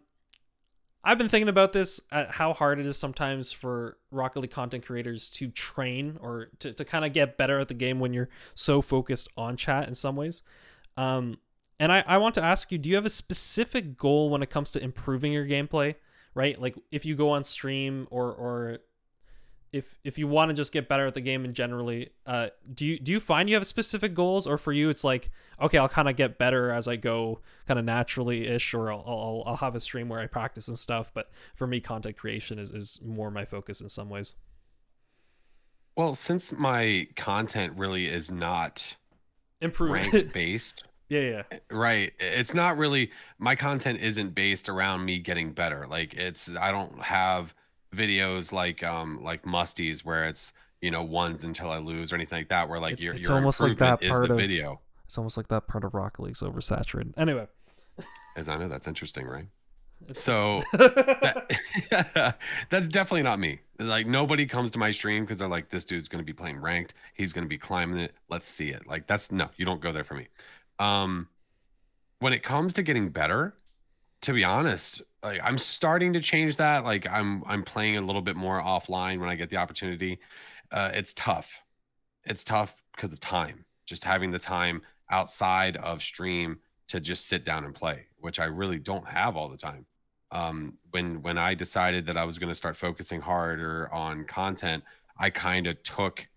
I've been thinking about this at how hard it is sometimes for Rocket League content creators to train or to, to kind of get better at the game when you're so focused on chat in some ways. Um, and I, I want to ask you, do you have a specific goal when it comes to improving your gameplay? Right? Like if you go on stream or or if if you want to just get better at the game and generally, uh, do you do you find you have specific goals, or for you it's like, okay, I'll kind of get better as I go, kind of naturally ish, or I'll, I'll I'll have a stream where I practice and stuff. But for me, content creation is is more my focus in some ways.
Well, since my content really is not
improved
ranked based,
yeah, yeah,
right? It's not really my content isn't based around me getting better. Like it's I don't have videos like um like Musty's where it's you know ones until I lose or anything like that. Where like
It's-
your
it's
your
almost like that
is
part
the
of-
video.
It's almost like that part of Rocket League's oversaturated. Anyway,
As I know that's interesting, right?
it's-
So that, that's definitely not me. Like nobody comes to my stream because they're like, this dude's gonna be playing ranked. He's gonna be climbing it. Let's see it. Like that's no, you don't go there for me. Um, when it comes to getting better, to be honest, like I'm starting to change that. Like I'm I'm playing a little bit more offline when I get the opportunity. Uh, it's tough. It's tough because of time. Just having the time outside of stream to just sit down and play, which I really don't have all the time um, when when I decided that I was going to start focusing harder on content, I kind of took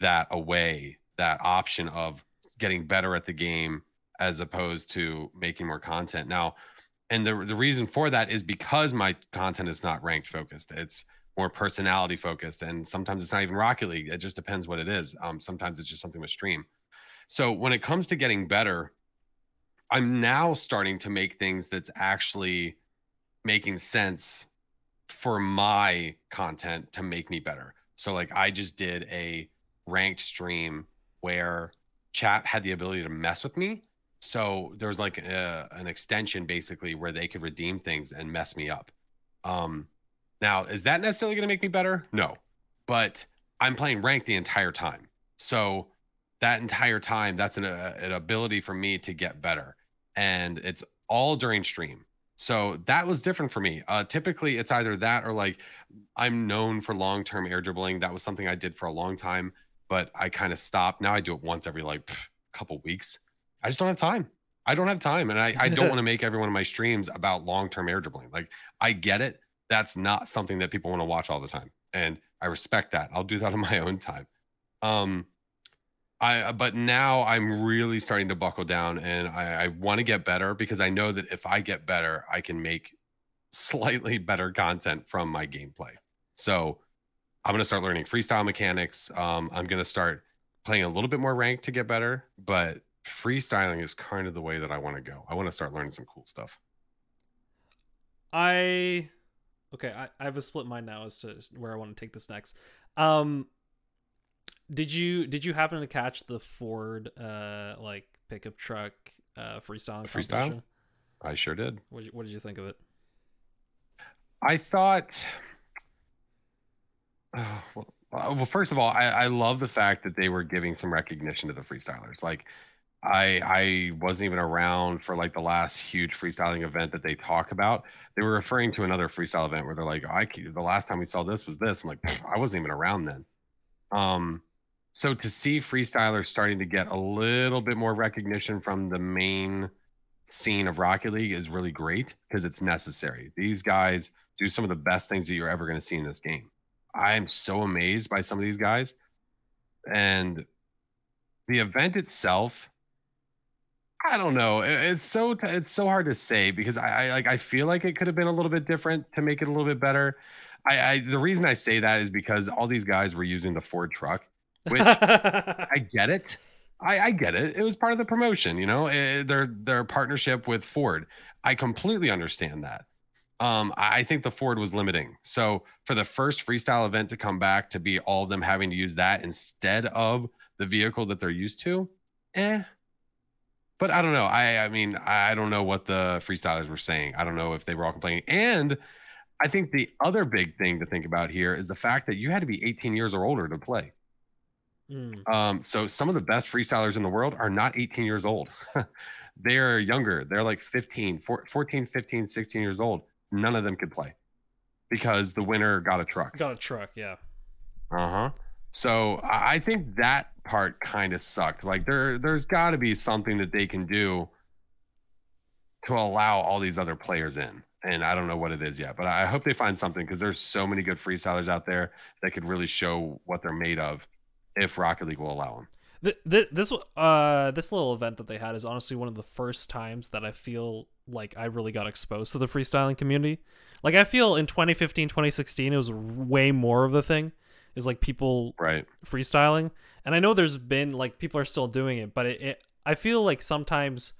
that away, that option of getting better at the game as opposed to making more content. Now, and the the reason for that is because my content is not ranked focused. It's more personality focused, and sometimes it's not even Rocket League. It just depends what it is. Um, sometimes it's just something with stream. So when it comes to getting better, I'm now starting to make things that's actually making sense for my content to make me better. So like I just did a ranked stream where chat had the ability to mess with me. So there was like a, an extension basically where they could redeem things and mess me up. Um now is that necessarily going to make me better? No. But I'm playing ranked the entire time. So that entire time that's an, uh, an ability for me to get better and it's all during stream so that was different for me. Uh, typically, it's either that or like I'm known for long term air dribbling. That was something I did for a long time, but I kind of stopped. Now I do it once every like pff, couple weeks. I just don't have time. I don't have time, and I, I don't want to make every one of my streams about long term air dribbling. Like I get it. That's not something that people want to watch all the time, and I respect that. I'll do that on my own time. Um, I uh, but now I'm really starting to buckle down and I, I want to get better because I know that if I get better, I can make slightly better content from my gameplay. So I'm gonna start learning freestyle mechanics. Um, I'm gonna start playing a little bit more ranked to get better, but freestyling is kind of the way that I want to go. I want to start learning some cool stuff.
I okay, I, I have a split mind now as to where I want to take this next. Um did you did you happen to catch the Ford uh like pickup truck uh freestyle
Freestyle? I sure did.
What did you, what did you think of it?
I thought. Oh, well, well, first of all, I, I love the fact that they were giving some recognition to the freestylers. Like, I I wasn't even around for like the last huge freestyling event that they talk about. They were referring to another freestyle event where they're like, I the last time we saw this was this. I'm like, I wasn't even around then. Um, so to see freestylers starting to get a little bit more recognition from the main scene of Rocket League is really great because it's necessary. These guys do some of the best things that you're ever going to see in this game. I'm so amazed by some of these guys. And the event itself, I don't know. It's so t- it's so hard to say because I, I like I feel like it could have been a little bit different to make it a little bit better. I, I the reason I say that is because all these guys were using the Ford truck, which I get it. I, I get it. It was part of the promotion, you know, eh, their their partnership with Ford. I completely understand that. Um, I I think the Ford was limiting. So for the first freestyle event to come back to be all of them having to use that instead of the vehicle that they're used to, eh. But I don't know. I I mean, I don't know what the freestylers were saying. I don't know if they were all complaining. And I think the other big thing to think about here is the fact that you had to be 18 years or older to play.
Mm.
Um, so some of the best freestylers in the world are not 18 years old. They're younger. They're like 15, 14, 15, 16 years old. None of them could play because the winner got a truck.
Got a truck, yeah.
Uh huh. So I I think that part kind of sucked. Like there, there's got to be something that they can do to allow all these other players in. And I don't know what it is yet, but I hope they find something because there's so many good freestylers out there that could really show what they're made of if Rocket League will allow them.
Th- th- this uh this little event that they had is honestly one of the first times that I feel like I really got exposed to the freestyling community. Like I feel in 2015, 2016 it was way more of a thing. Is like people
Right.
freestyling and i know there's been like people are still doing it but it, it i feel like sometimes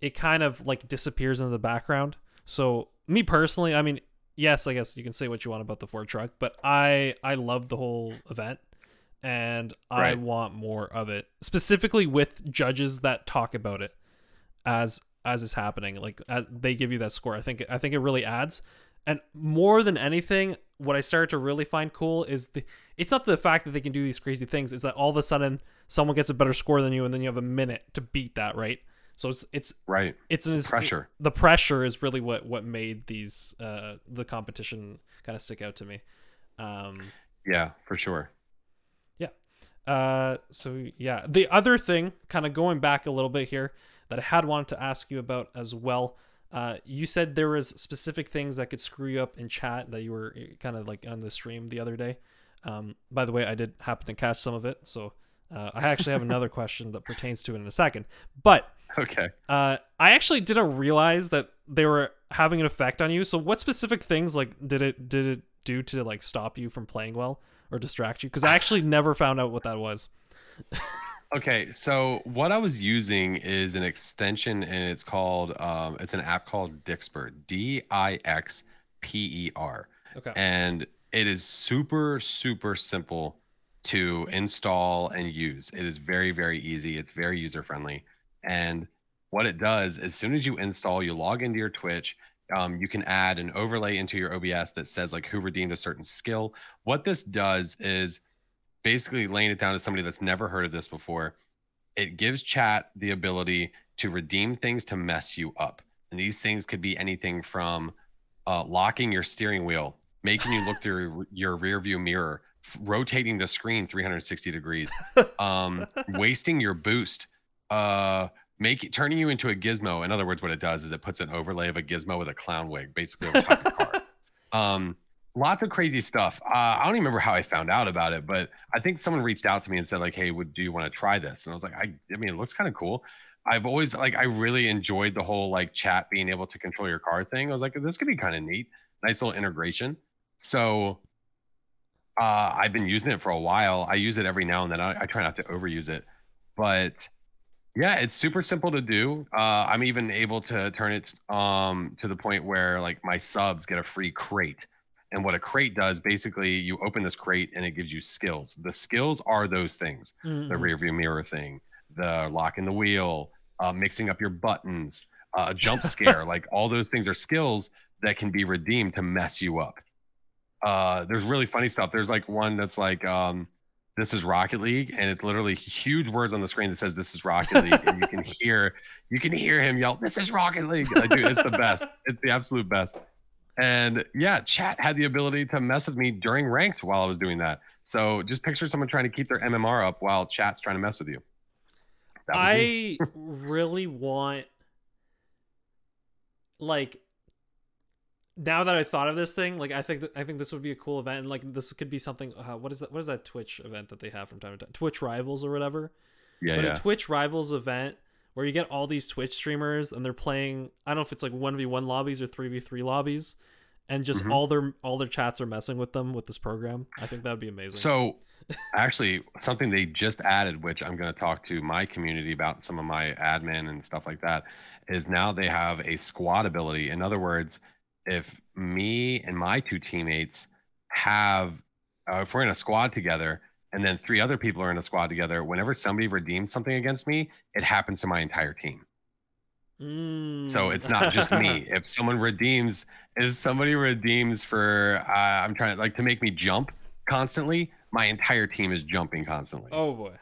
it kind of like disappears into the background so me personally i mean yes, I guess you can say what you want about the Ford truck, but I I love the whole event and I want more of it. Specifically with judges that talk about it as as is happening. Like uh, they give you that score. I think I think it really adds. And more than anything, what I started to really find cool is the it's not the fact that they can do these crazy things, it's that all of a sudden someone gets a better score than you and then you have a minute to beat that, right? So it's it's
Right.
it's an
Pressure.
the pressure is really what what made these uh the competition kind of stick out to me um
Yeah, for sure. Yeah.
Uh so yeah the other thing kind of going back a little bit here that i had wanted to ask you about as well uh you said there was specific things that could screw you up in chat that you were kind of like on the stream the other day um by the way i did happen to catch some of it so uh, i actually have another question that pertains to it in a second but
Okay.
uh, I actually didn't realize that they were having an effect on you. So, what specific things like did it did it do to like stop you from playing well or distract you? Because I actually never found out what that was.
Okay, so what I was using is an extension, and it's called um, it's an app called Dixper, D I X P E R,
Okay.
and it is super super simple to install and use. It is very very easy. It's very user friendly, and what it does as soon as you install, you log into your Twitch. Um, you can add an overlay into your OBS that says like who redeemed a certain skill. What this does is basically laying it down to somebody that's never heard of this before. It gives chat the ability to redeem things to mess you up. And these things could be anything from uh, locking your steering wheel, making you look through your rear view mirror, f- rotating the screen 360 degrees, um, wasting your boost, uh, make turning you into a gizmo. In other words, what it does is it puts an overlay of a gizmo with a clown wig, basically over top of your car. Um, lots of crazy stuff. Uh, I don't even remember how I found out about it, but I think someone reached out to me and said like, "Hey, would do you want to try this?" And I was like, "I, I mean, it looks kind of cool." I've always like, I really enjoyed the whole like chat being able to control your car thing. I was like, this could be kind of neat, nice little integration. So, uh, I've been using it for a while. I use it every now and then. I, I try not to overuse it, but yeah, it's super simple to do. Uh, I'm even able to turn it um, to the point where like my subs get a free crate. And what a crate does, basically, you open this crate and it gives you skills. The skills are those things: the
Mhm.
rear view mirror thing, the locking the wheel, uh, mixing up your buttons, uh, a jump scare. like all those things are skills that can be redeemed to mess you up. Uh, there's really funny stuff. There's like one that's like, um, this is Rocket League, and it's literally huge words on the screen that says this is Rocket League, and you can hear you can hear him yell, "This is Rocket League!" Like, dude, it's the best. It's the absolute best. And yeah, chat had the ability to mess with me during ranked while I was doing that. So just picture someone trying to keep their MMR up while chat's trying to mess with you. That was me.
I really want like now that I thought of this thing, like I think that, I think this would be a cool event, and like this could be something. Uh, what is that? What is that Twitch event that they have from time to time? Twitch Rivals or whatever.
yeah,
but
yeah.
a Twitch Rivals event where you get all these Twitch streamers and they're playing. I don't know if it's like one v one lobbies or three v three lobbies, and just
Mhm.
all their all their chats are messing with them with this program. I think that'd be amazing.
So, actually, something they just added, which I'm going to talk to my community about, some of my admin and stuff like that, is now they have a squad ability. In other words, if me and my two teammates have, uh, if we're in a squad together, and then three other people are in a squad together, whenever somebody redeems something against me, it happens to my entire team. So
Mm.
it's not just me. If someone redeems, is somebody redeems for uh, I'm trying to like to make me jump constantly, my entire team is jumping constantly.
oh boy,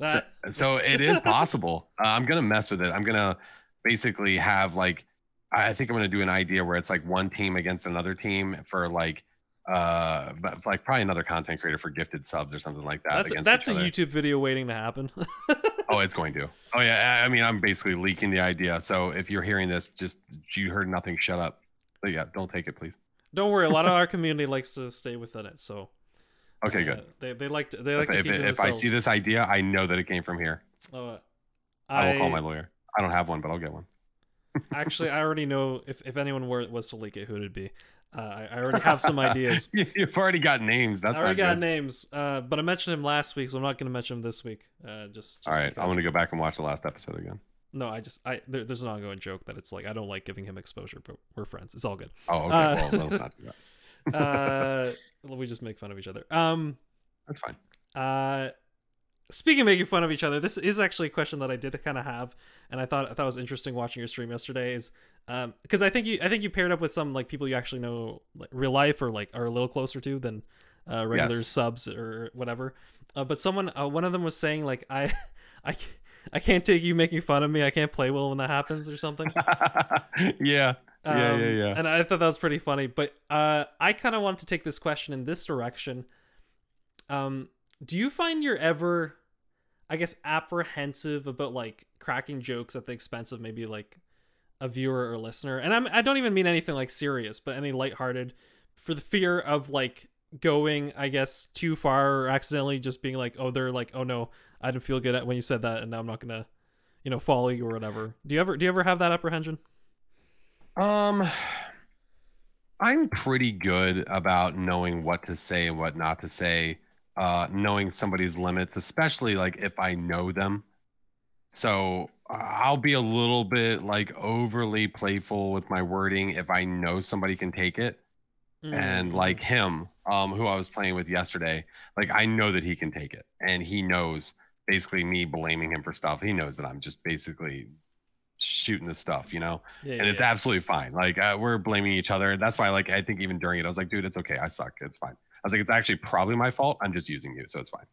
so,
that
so it is possible. Uh, I'm gonna mess with it. I'm gonna basically have like I I think I'm gonna do an idea where it's like one team against another team for like uh but like probably another content creator for gifted subs or something like that.
that's
against
that's a
other.
YouTube video waiting to happen.
Oh, it's going to. Oh yeah. I I mean, I'm basically leaking the idea. So if you're hearing this, just you heard nothing. Shut up. But yeah, don't take it, please.
Don't worry, a lot of our community likes to stay within it, so
Okay,
uh,
good.
they they like to they like
if
to
if,
it
if I see this idea, I know that it came from here.
Uh,
I will call my lawyer. I don't have one, but I'll get one.
actually I already know if if anyone were was to leak it, who it'd be. Uh, I, I already have some ideas.
You- You've already got names. That's right.
I already got
good.
names, uh, but I mentioned him last week, so I'm not going to mention him this week. Uh, just, just
All right, I
because.
want to go back and watch the last episode again.
No, I just I there, there's an ongoing joke that it's like I don't like giving him exposure, but we're friends. It's all good.
Oh, okay.
Uh,
well, let's not do that.
uh, we just make fun of each other. Um,
That's fine.
uh, speaking of making fun of each other, this is actually a question that I did kind of have, and I thought I thought it was interesting watching your stream yesterday. Is um, because I think you I think you paired up with some like people you actually know like real life or like are a little closer to than uh, regular
Yes.
subs or whatever. Uh, but someone uh, one of them was saying like I I. I can't take you making fun of me. I can't play well when that happens or something.
yeah. yeah, yeah,
Um,
yeah.
And I thought that was pretty funny. But uh, I kind of want to take this question in this direction. Um, do you find you're ever, I guess, apprehensive about like cracking jokes at the expense of maybe like a viewer or listener? And I'm I don't even mean anything like serious, but any lighthearted, for the fear of like going, I guess, too far or accidentally just being like, oh, they're like, oh no, I didn't feel good when you said that, and now I'm not gonna, you know, follow you or whatever. Do you ever do you ever have that apprehension?
Um, I'm pretty good about knowing what to say and what not to say. Uh, knowing somebody's limits, especially like if I know them. So I'll be a little bit like overly playful with my wording if I know somebody can take it. And
Mm.
like him, um, who I was playing with yesterday, like I know that he can take it, and he knows basically me blaming him for stuff. He knows that I'm just basically shooting the stuff, you know
yeah,
and it's absolutely fine. Like uh, we're blaming each other. That's why, like, I think even during it, I was like, dude, it's okay. I suck. It's fine. I was like, it's actually probably my fault. I'm just using you, so it's fine.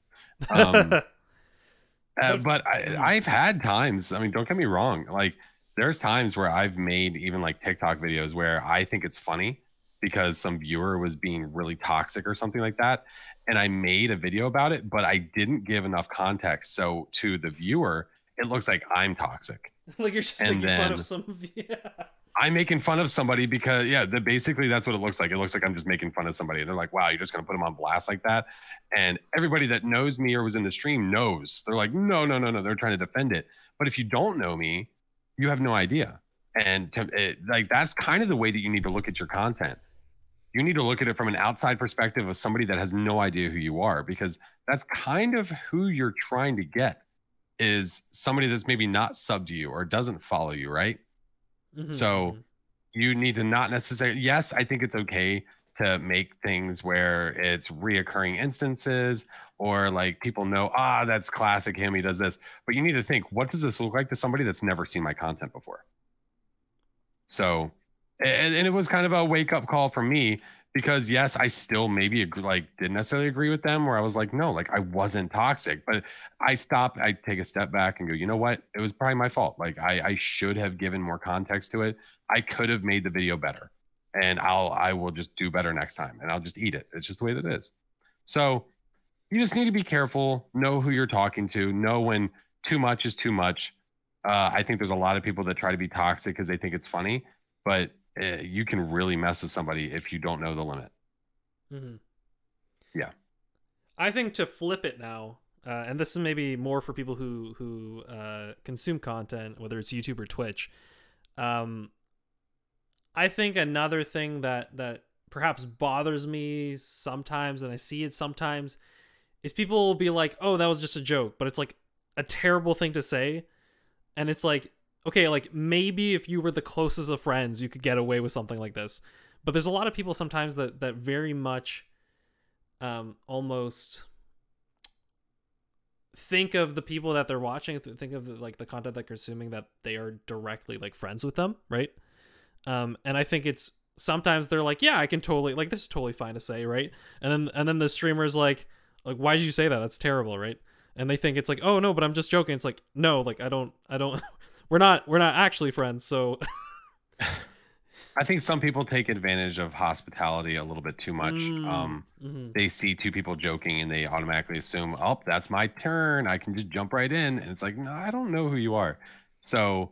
Um, uh, but I, I've had times. I mean, don't get me wrong. Like, there's times where I've made even like TikTok videos where I think it's funny because some viewer was being really toxic or something like that, and I made a video about it, but I didn't give enough context. So to the viewer, it looks like I'm toxic.
like you're just
and
making fun of some. Yeah.
I'm making fun of somebody because yeah, the, basically that's what it looks like. It looks like I'm just making fun of somebody. And they're like, wow, you're just gonna put them on blast like that. And everybody that knows me or was in the stream knows. They're like, no, no, no, no. They're trying to defend it. But if you don't know me, you have no idea. And to, it, like that's kind of the way that you need to look at your content. You need to look at it from an outside perspective of somebody that has no idea who you are, because that's kind of who you're trying to get is somebody that's maybe not sub to you or doesn't follow you, right?
Mhm,
So
mhm.
you need to not necessarily yes i think it's okay to make things where it's reoccurring instances or like people know ah that's classic him he does this but you need to think what does this look like to somebody that's never seen my content before so and, and it was kind of a wake up call for me because yes i still maybe agree, like didn't necessarily agree with them where i was like no like i wasn't toxic but i stop i take a step back and go you know what it was probably my fault like i i should have given more context to it I could have made the video better and I'll I will just do better next time and I'll just eat it. It's just the way that it is. So you just need to be careful, know who you're talking to, know when too much is too much. Uh, I think there's a lot of people that try to be toxic because they think it's funny, but you can really mess with somebody if you don't know the limit.
Mhm.
Yeah.
I think to flip it now, uh, and this is maybe more for people who who uh, consume content, whether it's YouTube or Twitch. Um, I think another thing that that perhaps bothers me sometimes, and I see it sometimes, is people will be like, "Oh, that was just a joke," but it's like a terrible thing to say, and it's like, okay, like maybe if you were the closest of friends, you could get away with something like this, but there's a lot of people sometimes that that very much, um, almost think of the people that they're watching think of the, like the content they're consuming that they are directly like friends with them right? Um and i think it's sometimes they're like yeah i can totally like this is totally fine to say right? And then and then the streamer's like like why did you say that? That's terrible right? And they think it's like oh no but i'm just joking. It's like no like i don't i don't we're not we're not actually friends so
I think some people take advantage of hospitality a little bit too much.
Mm,
Um,
mhm.
they see two people joking and they automatically assume, oh, that's my turn. I can just jump right in. And it's like, no, I don't know who you are. So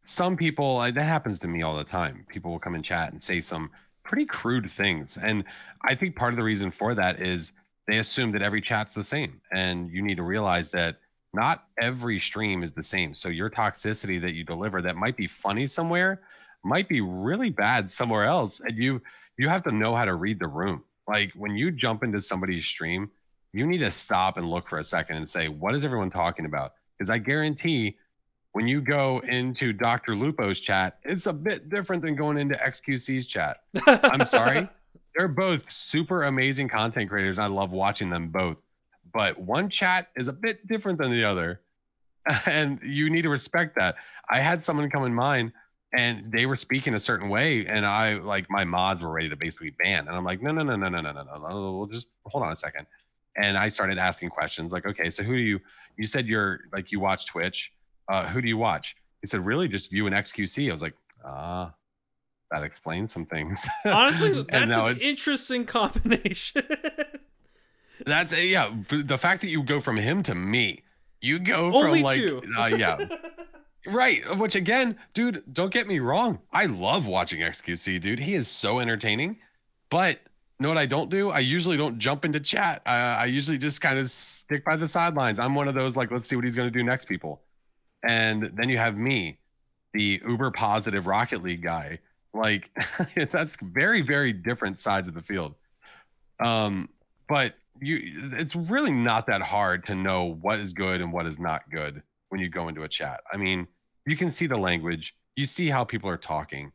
some people, that happens to me all the time. People will come and chat and say some pretty crude things. And I think part of the reason for that is they assume that every chat's the same. And you need to realize that not every stream is the same. So your toxicity that you deliver that might be funny somewhere might be really bad somewhere else. And you you have to know how to read the room. Like when you jump into somebody's stream, you need to stop and look for a second and say, what is everyone talking about? Because I guarantee when you go into Dr. Lupo's chat, it's a bit different than going into XQC's chat. I'm sorry. they're both super amazing content creators. I love watching them both. But one chat is a bit different than the other. And you need to respect that. I had someone come in mine and they were speaking a certain way, and I like my mods were ready to basically ban. And I'm like, no, no, no, no, no, no, no, no. no. We'll just hold on a second. And I started asking questions like, okay, so who do you you said you're like you watch Twitch. Uh, who do you watch? He said, really, just you and XQC. I was like, ah, that explains some things.
Honestly, that's an interesting combination.
That's yeah. The fact that you go from him to me, you go
Only
from like
two.
uh, yeah, right. Which again, dude, don't get me wrong. I love watching XQC, dude. He is so entertaining. But know what I don't do? I usually don't jump into chat. Uh, I usually just kind of stick by the sidelines. I'm one of those like, let's see what he's going to do next, people. And then you have me, the uber positive Rocket League guy. Like that's very, very different sides of the field. Um, but you, it's really not that hard to know what is good and what is not good when you go into a chat. I mean, you can see the language, you see how people are talking.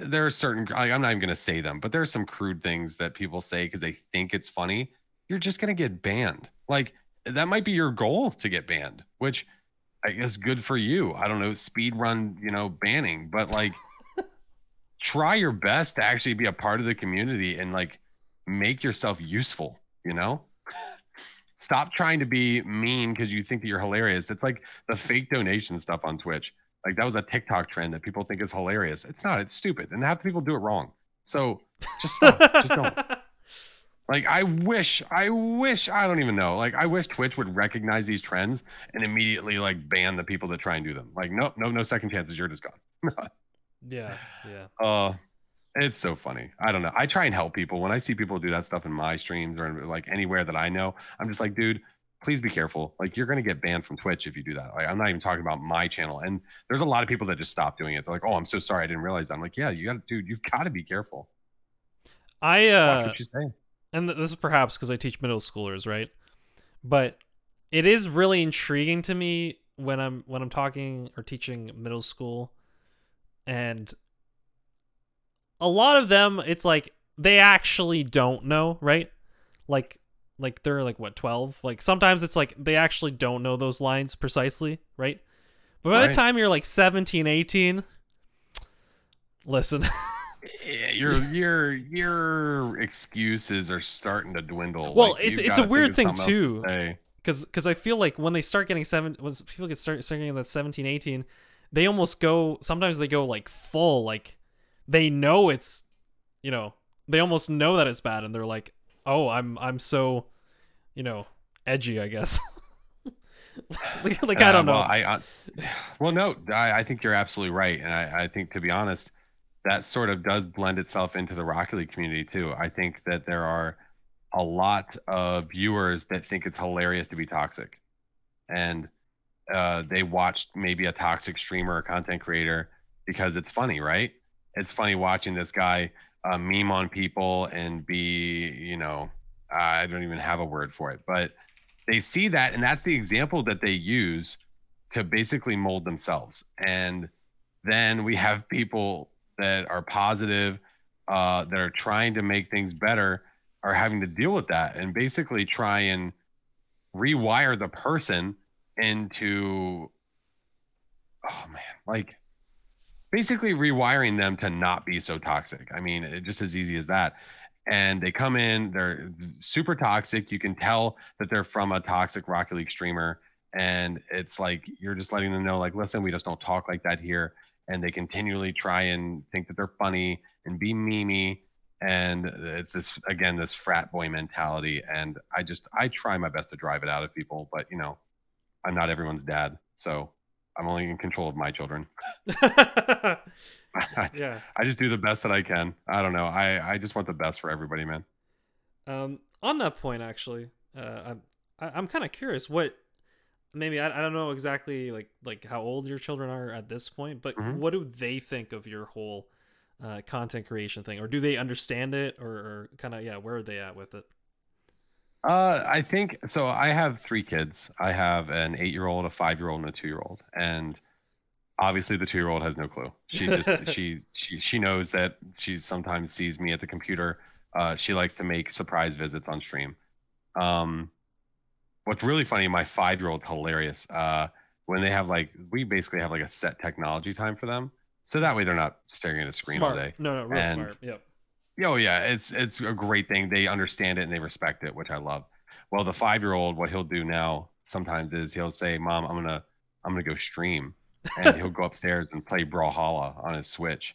There are certain, I'm not even going to say them, but there's some crude things that people say because they think it's funny. You're just going to get banned. Like, that might be your goal to get banned, which I guess good for you. I don't know, speed run, you know, banning, but like, try your best to actually be a part of the community and like make yourself useful, you know? Stop trying to be mean because you think that you're hilarious. It's like the fake donation stuff on Twitch. Like that was a TikTok trend that people think is hilarious. It's not, it's stupid. And half the people do it wrong. So just stop. just don't. Like I wish, I wish, I don't even know. Like I wish Twitch would recognize these trends and immediately like ban the people that try and do them. Like, nope, no, no second chances. You're just gone.
yeah, yeah.
Uh, it's so funny. I don't know. I try and help people when I see people do that stuff in my streams or like anywhere that I know. I'm just like, dude, please be careful. Like you're gonna get banned from Twitch if you do that. Like I'm not even talking about my channel. And there's a lot of people that just stop doing it. They're like, oh, I'm so sorry, I didn't realize that. I'm like, yeah, you got to, dude, you've got to be careful.
I uh
what you say.
and this is perhaps because I teach middle schoolers, right? But it is really intriguing to me when I'm when I'm talking or teaching middle school, and a lot of them, it's like they actually don't know, right? Like like they're like what 12 like sometimes it's like they actually don't know those lines precisely right but by the time you're like 17 18 listen
Yeah, your your your excuses are starting to dwindle.
Well,
Like,
it's-
you've
it's
gotta
a weird thing,
something else to
too. because because I feel like when they start getting seven, when people get start, start getting that 17, 18, they almost go. Sometimes they go like full, like they know it's, you know, they almost know that it's bad, and they're like, oh, I'm I'm so, you know, edgy, I guess. like, like, I
Uh,
don't know.
Well, I, I well, no, I, I think you're absolutely right, and I, I think to be honest, that sort of does blend itself into the Rocket League community too. I think that there are a lot of viewers that think it's hilarious to be toxic, and uh, they watched maybe a toxic streamer or content creator because it's funny, right? It's funny watching this guy uh, meme on people and be, you know, I don't even have a word for it, but they see that and that's the example that they use to basically mold themselves. And then we have people that are positive uh, that are trying to make things better are having to deal with that and basically try and rewire the person into oh man like basically rewiring them to not be so toxic. I mean it just as easy as that. And they come in they're super toxic. You can tell that they're from a toxic rocket league streamer. And it's like you're just letting them know like listen we just don't talk like that here. And they continually try and think that they're funny and be memey and it's this again this frat boy mentality. And i just i try my best to drive it out of people. But you know i'm not everyone's dad. So i'm only in control of my children I,
yeah.
I just do the best that i can i don't know i i just want the best for everybody man
Um, on that point, actually, uh, I'm I- I'm kind of curious what maybe I, I don't know exactly like like how old your children are at this point, but
Mhm.
what do they think of your whole uh, content creation thing, or do they understand it, or, or kind of yeah, where are they at with it?
Uh, I think so. I have three kids. I have an eight-year-old, a five-year-old, and a two-year-old. And obviously the two year old has no clue. She just she she she knows that she sometimes sees me at the computer. Uh, she likes to make surprise visits on stream. Um, what's really funny, my five year old's hilarious. Uh, when they have like we basically have like a set technology time for them, so that way they're not staring at a screen
smart.
all day.
No, no, real
And-
smart. Yep.
Oh yeah, it's it's a great thing. They understand it and they respect it, which I love. Well, the five year old, what he'll do now sometimes is he'll say, "Mom, I'm gonna I'm gonna go stream," and he'll go upstairs and play Brawlhalla on his Switch,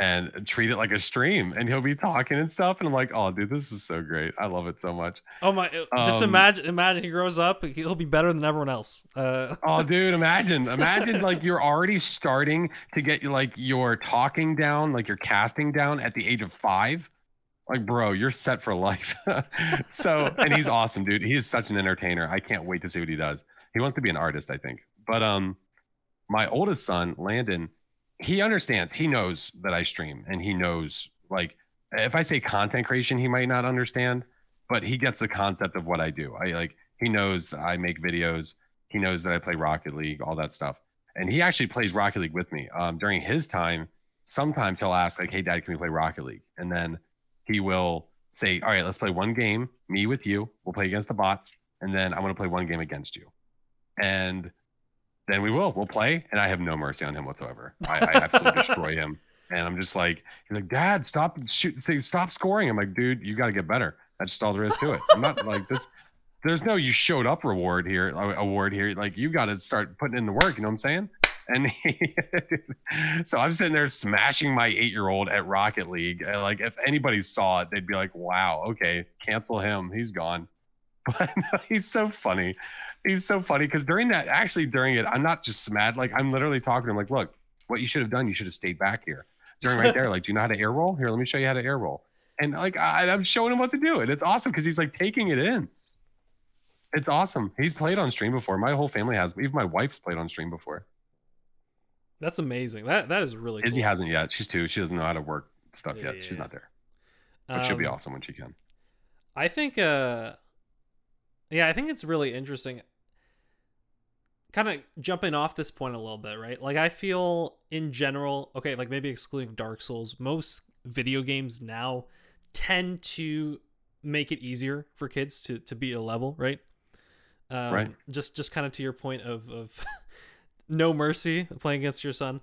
and treat it like a stream. And he'll be talking and stuff, and I'm like, "Oh, dude, this is so great. I love it so much."
Oh my! Just
Um,
imagine, imagine he grows up, he'll be better than everyone else. Uh,
Oh, dude, imagine, imagine like you're already starting to get like your talking down, like your casting down at the age of five. Like, bro, you're set for life. so, and he's awesome, dude. He is such an entertainer. I can't wait to see what he does. He wants to be an artist, I think. But um, my oldest son, Landon, he understands. He knows that I stream, and he knows like if I say content creation, he might not understand, but he gets the concept of what I do. I like he knows I make videos. He knows that I play Rocket League, all that stuff. And he actually plays Rocket League with me. Um, during his time, sometimes he'll ask, like, hey, dad, can we play Rocket League? And then he will say, all right, let's play one game, me with you. We'll play against the bots. And then I want to play one game against you. And then we will. We'll play. And I have no mercy on him whatsoever. I, I absolutely destroy him. And I'm just like, he's like, Dad, stop shoot, say, stop scoring. I'm like, dude, you got to get better. That's just all there is to it. I'm not like this. There's no you showed up reward here, award here. Like you got to start putting in the work. You know what I'm saying? And he, so I'm sitting there smashing my eight year old at Rocket League. Like if anybody saw it, they'd be like, "Wow, okay, cancel him. He's gone." But no, he's so funny. He's so funny because during that, actually during it, I'm not just mad. Like I'm literally talking to him, like, "Look, what you should have done, you should have stayed back here." During right there, like, do you know how to air roll? Here, let me show you how to air roll. And like I, I'm showing him what to do, and it's awesome because he's like taking it in. It's awesome. He's played on stream before. My whole family has. Even my wife's played on stream before.
that's amazing. That that is really
Izzy
cool.
hasn't yet. She's two. She doesn't know how to work stuff
Yeah,
yet.
yeah,
She's
yeah.
not there. But she'll be
Um,
awesome when she can.
I think uh yeah, I think it's really interesting kind of jumping off this point a little bit, right? Like I feel in general, okay, like maybe excluding Dark Souls, most video games now tend to make it easier for kids to to beat a level, right? Um,
Right.
Just just kind of to your point of of no mercy playing against your son.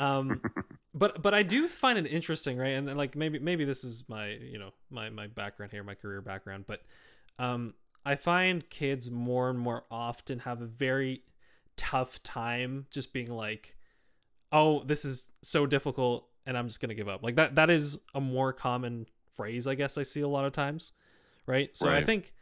Um, but but I do find it interesting, right? And then, like maybe maybe this is my you know my my background here, my career background, but um, I find kids more and more often have a very tough time just being like, oh, this is so difficult, and I'm just gonna give up. Like that that is a more common phrase, I guess I see a lot of times, right? So I think.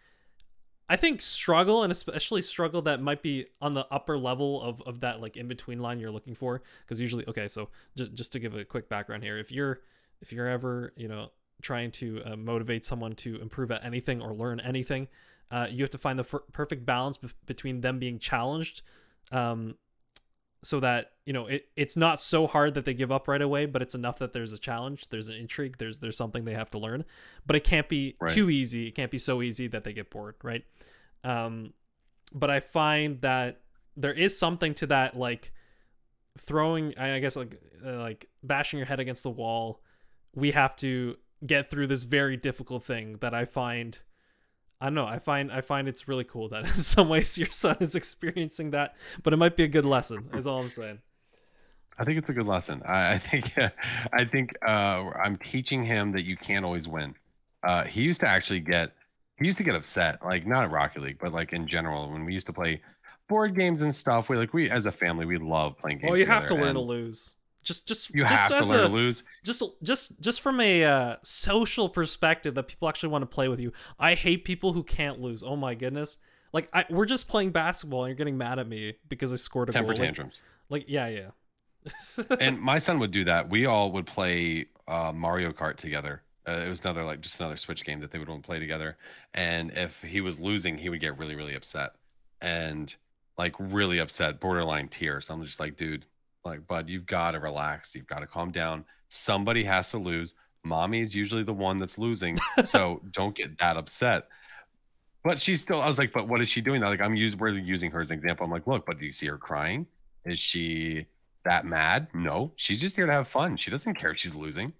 I think struggle and especially struggle that might be on the upper level of, of that like in between line you're looking for because usually okay so just just to give a quick background here if you're if you're ever you know trying to uh, motivate someone to improve at anything or learn anything uh, you have to find the f- perfect balance be- between them being challenged um, so that you know it, it's not so hard that they give up right away but it's enough that there's a challenge there's an intrigue there's there's something they have to learn. But it can't be
Right.
too easy it can't be so easy that they get bored right? Um, but i find that there is something to that like throwing i guess like uh, like bashing your head against the wall. We have to get through this very difficult thing that i find i don't know i find i find it's really cool that in some ways your son is experiencing that but it might be a good lesson is all i'm saying
I think it's a good lesson. I, I think I think uh, I'm teaching him that you can't always win. Uh, he used to actually get he used to get upset, like not at Rocket League, but like in general when we used to play board games and stuff. We like we as a family we love playing games.
well you have to learn to lose just just
You
just
have to
as
learn
a,
to lose.
just just just from a uh, social perspective that people actually want to play with you i hate people who can't lose oh my goodness like I, we're just playing basketball and you're getting mad at me because i scored a
Temper
goal like,
tantrums.
like yeah yeah
and my son would do that. We all would play uh, Mario Kart together. Uh, it was another like just another Switch game that they would want to play together. And if he was losing, he would get really really upset and like really upset, borderline tears. I'm just like, dude, like, bud, you've got to relax. You've got to calm down. Somebody has to lose. Mommy is usually the one that's losing, so don't get that upset. But she's still. I was like, but what is she doing? Like, I'm using we're using her as an example. I'm like, look, but do you see her crying? Is she that mad. No, she's just here to have fun. She doesn't care if she's losing.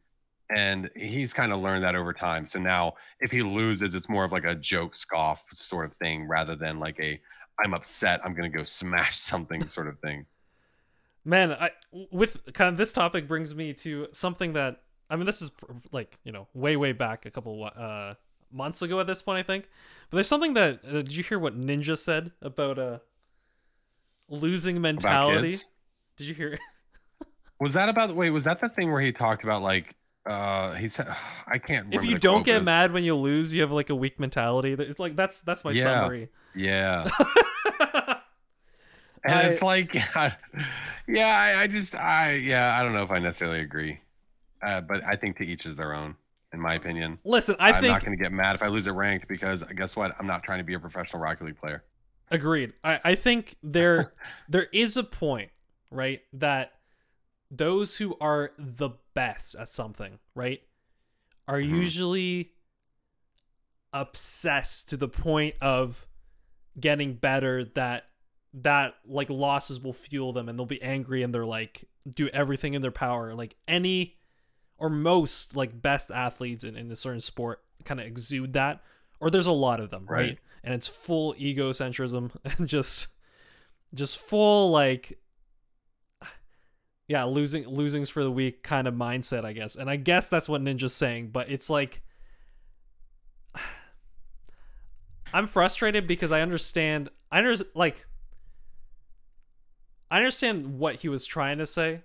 And he's kind of learned that over time. So now if he loses, it's more of like a joke scoff sort of thing rather than like a I'm upset, I'm gonna go smash something sort of thing.
Man, I with kind of this topic brings me to something that I mean this is like, you know, way way back a couple uh months ago at this point I think. But there's something that uh, did you hear what Ninja said about uh losing mentality? Did you hear?
was that about wait? Was that the thing where he talked about like uh he said I can't.
If you don't get mad when you lose, you have like a weak mentality. It's like that's that's my
yeah.
summary.
Yeah. and I, it's like, yeah, I, I, just, I, yeah, I don't know if I necessarily agree, uh, but I think to each is their own, in my opinion.
Listen, I
I'm
think I'm
not going to get mad if I lose a ranked because guess what? I'm not trying to be a professional Rocket League player.
Agreed. I, I think there, there is a point, right, that those who are the best at something, right, are mm-hmm. usually obsessed to the point of getting better that that like losses will fuel them and they'll be angry and they're like do everything in their power like any or most like best athletes in, in a certain sport kind of exude that or there's a lot of them right, right? and it's full egocentrism and just just full like yeah, losing losings for the week kind of mindset, I guess. And I guess that's what Ninja's saying, but it's like I'm frustrated because I understand I understand like I understand what he was trying to say,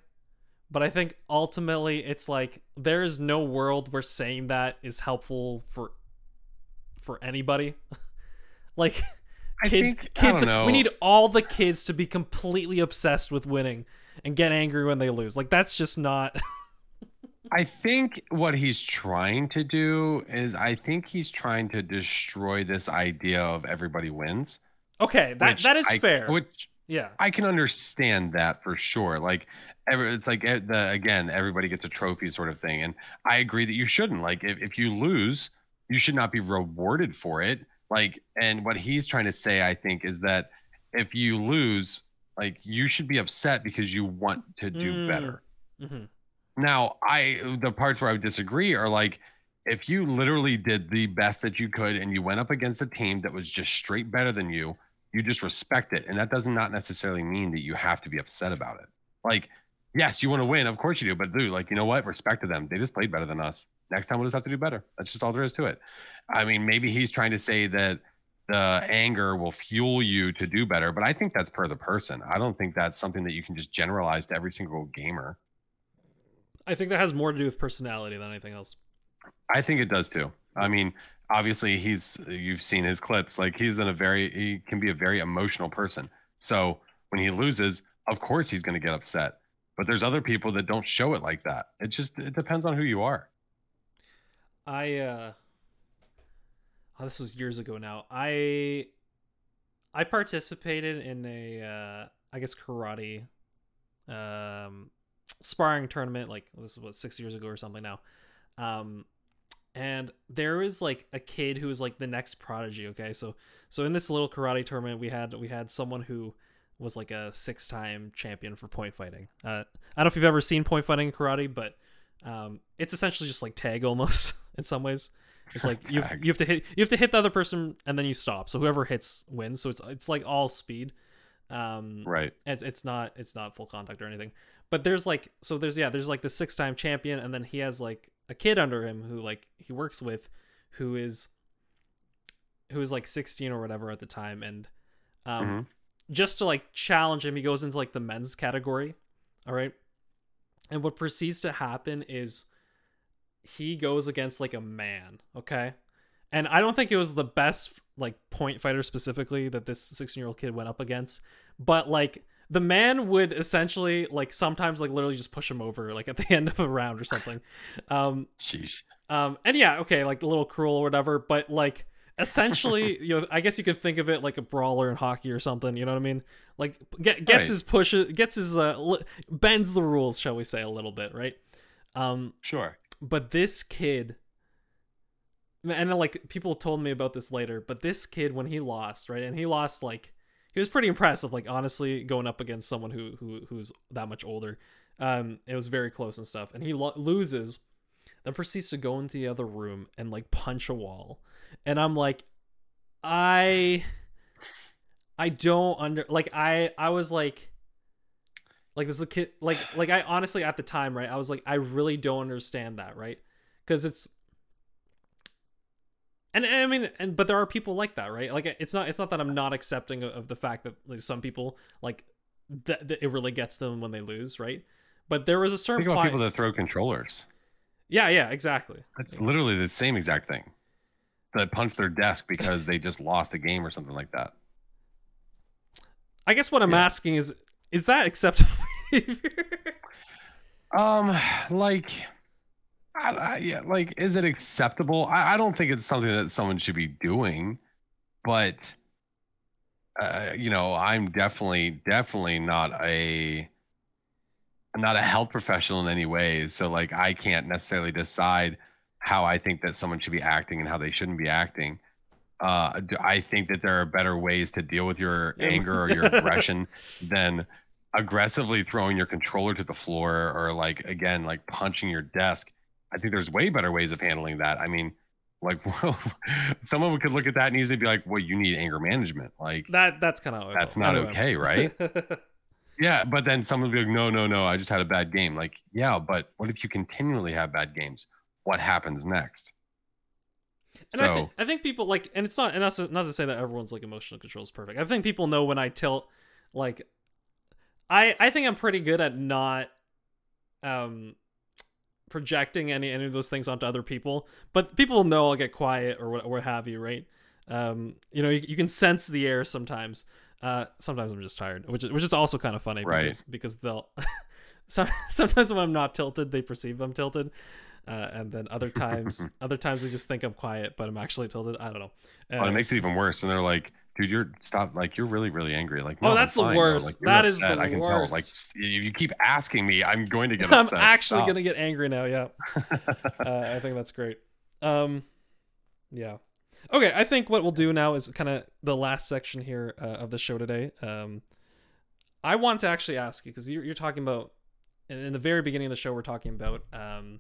but I think ultimately it's like there is no world where saying that is helpful for for anybody. like kids think, kids we need all the kids to be completely obsessed with winning and get angry when they lose. Like that's just not
I think what he's trying to do is I think he's trying to destroy this idea of everybody wins.
Okay, that that is
I,
fair.
Which
yeah,
I can understand that for sure. Like every, it's like eh, the again, everybody gets a trophy sort of thing, and I agree that you shouldn't. Like if, if you lose, you should not be rewarded for it. Like, and what he's trying to say, I think, is that if you lose, like you should be upset because you want to do mm. better. Mm-hmm. Now, I the parts where I would disagree are like if you literally did the best that you could and you went up against a team that was just straight better than you, you just respect it. And that does not necessarily mean that you have to be upset about it. Like, yes, you want to win, of course you do, but dude, like, you know what? Respect to them. They just played better than us. Next time we'll just have to do better. That's just all there is to it. I mean, maybe he's trying to say that the anger will fuel you to do better, but I think that's per the person. I don't think that's something that you can just generalize to every single gamer.
I think that has more to do with personality than anything else.
I think it does too. I mean, obviously he's you've seen his clips. Like he's in a very he can be a very emotional person. So when he loses, of course he's going to get upset. But there's other people that don't show it like that. It just it depends on who you are.
I uh oh, this was years ago now. I I participated in a uh I guess karate um sparring tournament like this is what six years ago or something now um and there was like a kid who was like the next prodigy okay? So so in this little karate tournament we had we had someone who was like a six time champion for point fighting. Uh, i don't know if you've ever seen point fighting in karate but um it's essentially just like tag almost in some ways. It's like you have, you have to hit you have to hit the other person and then you stop. So whoever hits wins. So it's it's like all speed. Um
right.
it's, it's not it's not full contact or anything. But there's like so there's yeah there's like the six time champion and then he has like a kid under him who like he works with who is who is like 16 or whatever at the time and um mm-hmm. just to like challenge him he goes into like the men's category all right and what proceeds to happen is he goes against like a man okay and i don't think it was the best like point fighter specifically that this 16 year old kid went up against but like the man would essentially like sometimes like literally just push him over like at the end of a round or something um
Sheesh.
um and yeah okay like a little cruel or whatever but like essentially you know i guess you could think of it like a brawler in hockey or something you know what i mean like get, gets right. his push gets his uh li- bends the rules shall we say a little bit right um
sure
but this kid and like people told me about this later but this kid when he lost right and he lost like it was pretty impressive. Like honestly, going up against someone who who who's that much older, um, it was very close and stuff. And he lo- loses, then proceeds to go into the other room and like punch a wall. And I'm like, I, I don't under like I I was like. Like this is a kid like like I honestly at the time, right? I was like, I really don't understand that, right? Because it's and, and I mean, and but there are people like that, right? Like it's not it's not that I'm not accepting of, of the fact that like some people like that, that it really gets them when they lose, right? But there was a certain
Think about
point.
people that throw controllers.
yeah, yeah, exactly.
It's literally the same exact thing. That punch their desk because they just lost a game or something like that.
I guess what I'm
Yeah.
asking is, is that acceptable behavior?
Um, like, I, I, yeah, like, is it acceptable? I, I don't think it's something that someone should be doing, but, uh, you know, I'm definitely, definitely not a, not a health professional in any way. So, like, I can't necessarily decide how I think that someone should be acting and how they shouldn't be acting. Uh, do- I think that there are better ways to deal with your
Yeah.
anger or your aggression than aggressively throwing your controller to the floor or like again like punching your desk i think there's way better ways of handling that. I mean like well, someone could look at that and easily be like well you need anger management. Like
that that's kind of
That's not okay, right? yeah but then someone would be like no no no i just had a bad game. Like yeah but what if you continually have bad games? What happens next?
And
so
I, think, I think people like, and it's not, and not to, not to say that everyone's like emotional control is perfect. I think people know when I tilt, like, I I think I'm pretty good at not, um, projecting any any of those things onto other people. But people know I'll get quiet or what what have you, right? Um, you know, you, you can sense the air sometimes. Uh, sometimes I'm just tired, which is which is also kind of funny
Right.
because because they'll. some, sometimes when I'm not tilted, they perceive I'm tilted uh, and then other times other times they just think i'm quiet but i'm actually tilted i don't know
oh,
Uh,
it makes it even worse when they're like dude you're stop like you're really really angry. Like
Oh,
no, I'm
that's the
fine, bro.
worst.
Like,
That is the
i can tell. Like if you keep asking me i'm going to get
i'm
upset.
actually
Stop.
gonna get angry now yeah. Uh, i think that's great. Um yeah. Okay i think what we'll do now is kind of the last section here uh, of the show today. Um i want to actually ask you because you're, you're talking about in the very beginning of the show we're talking about um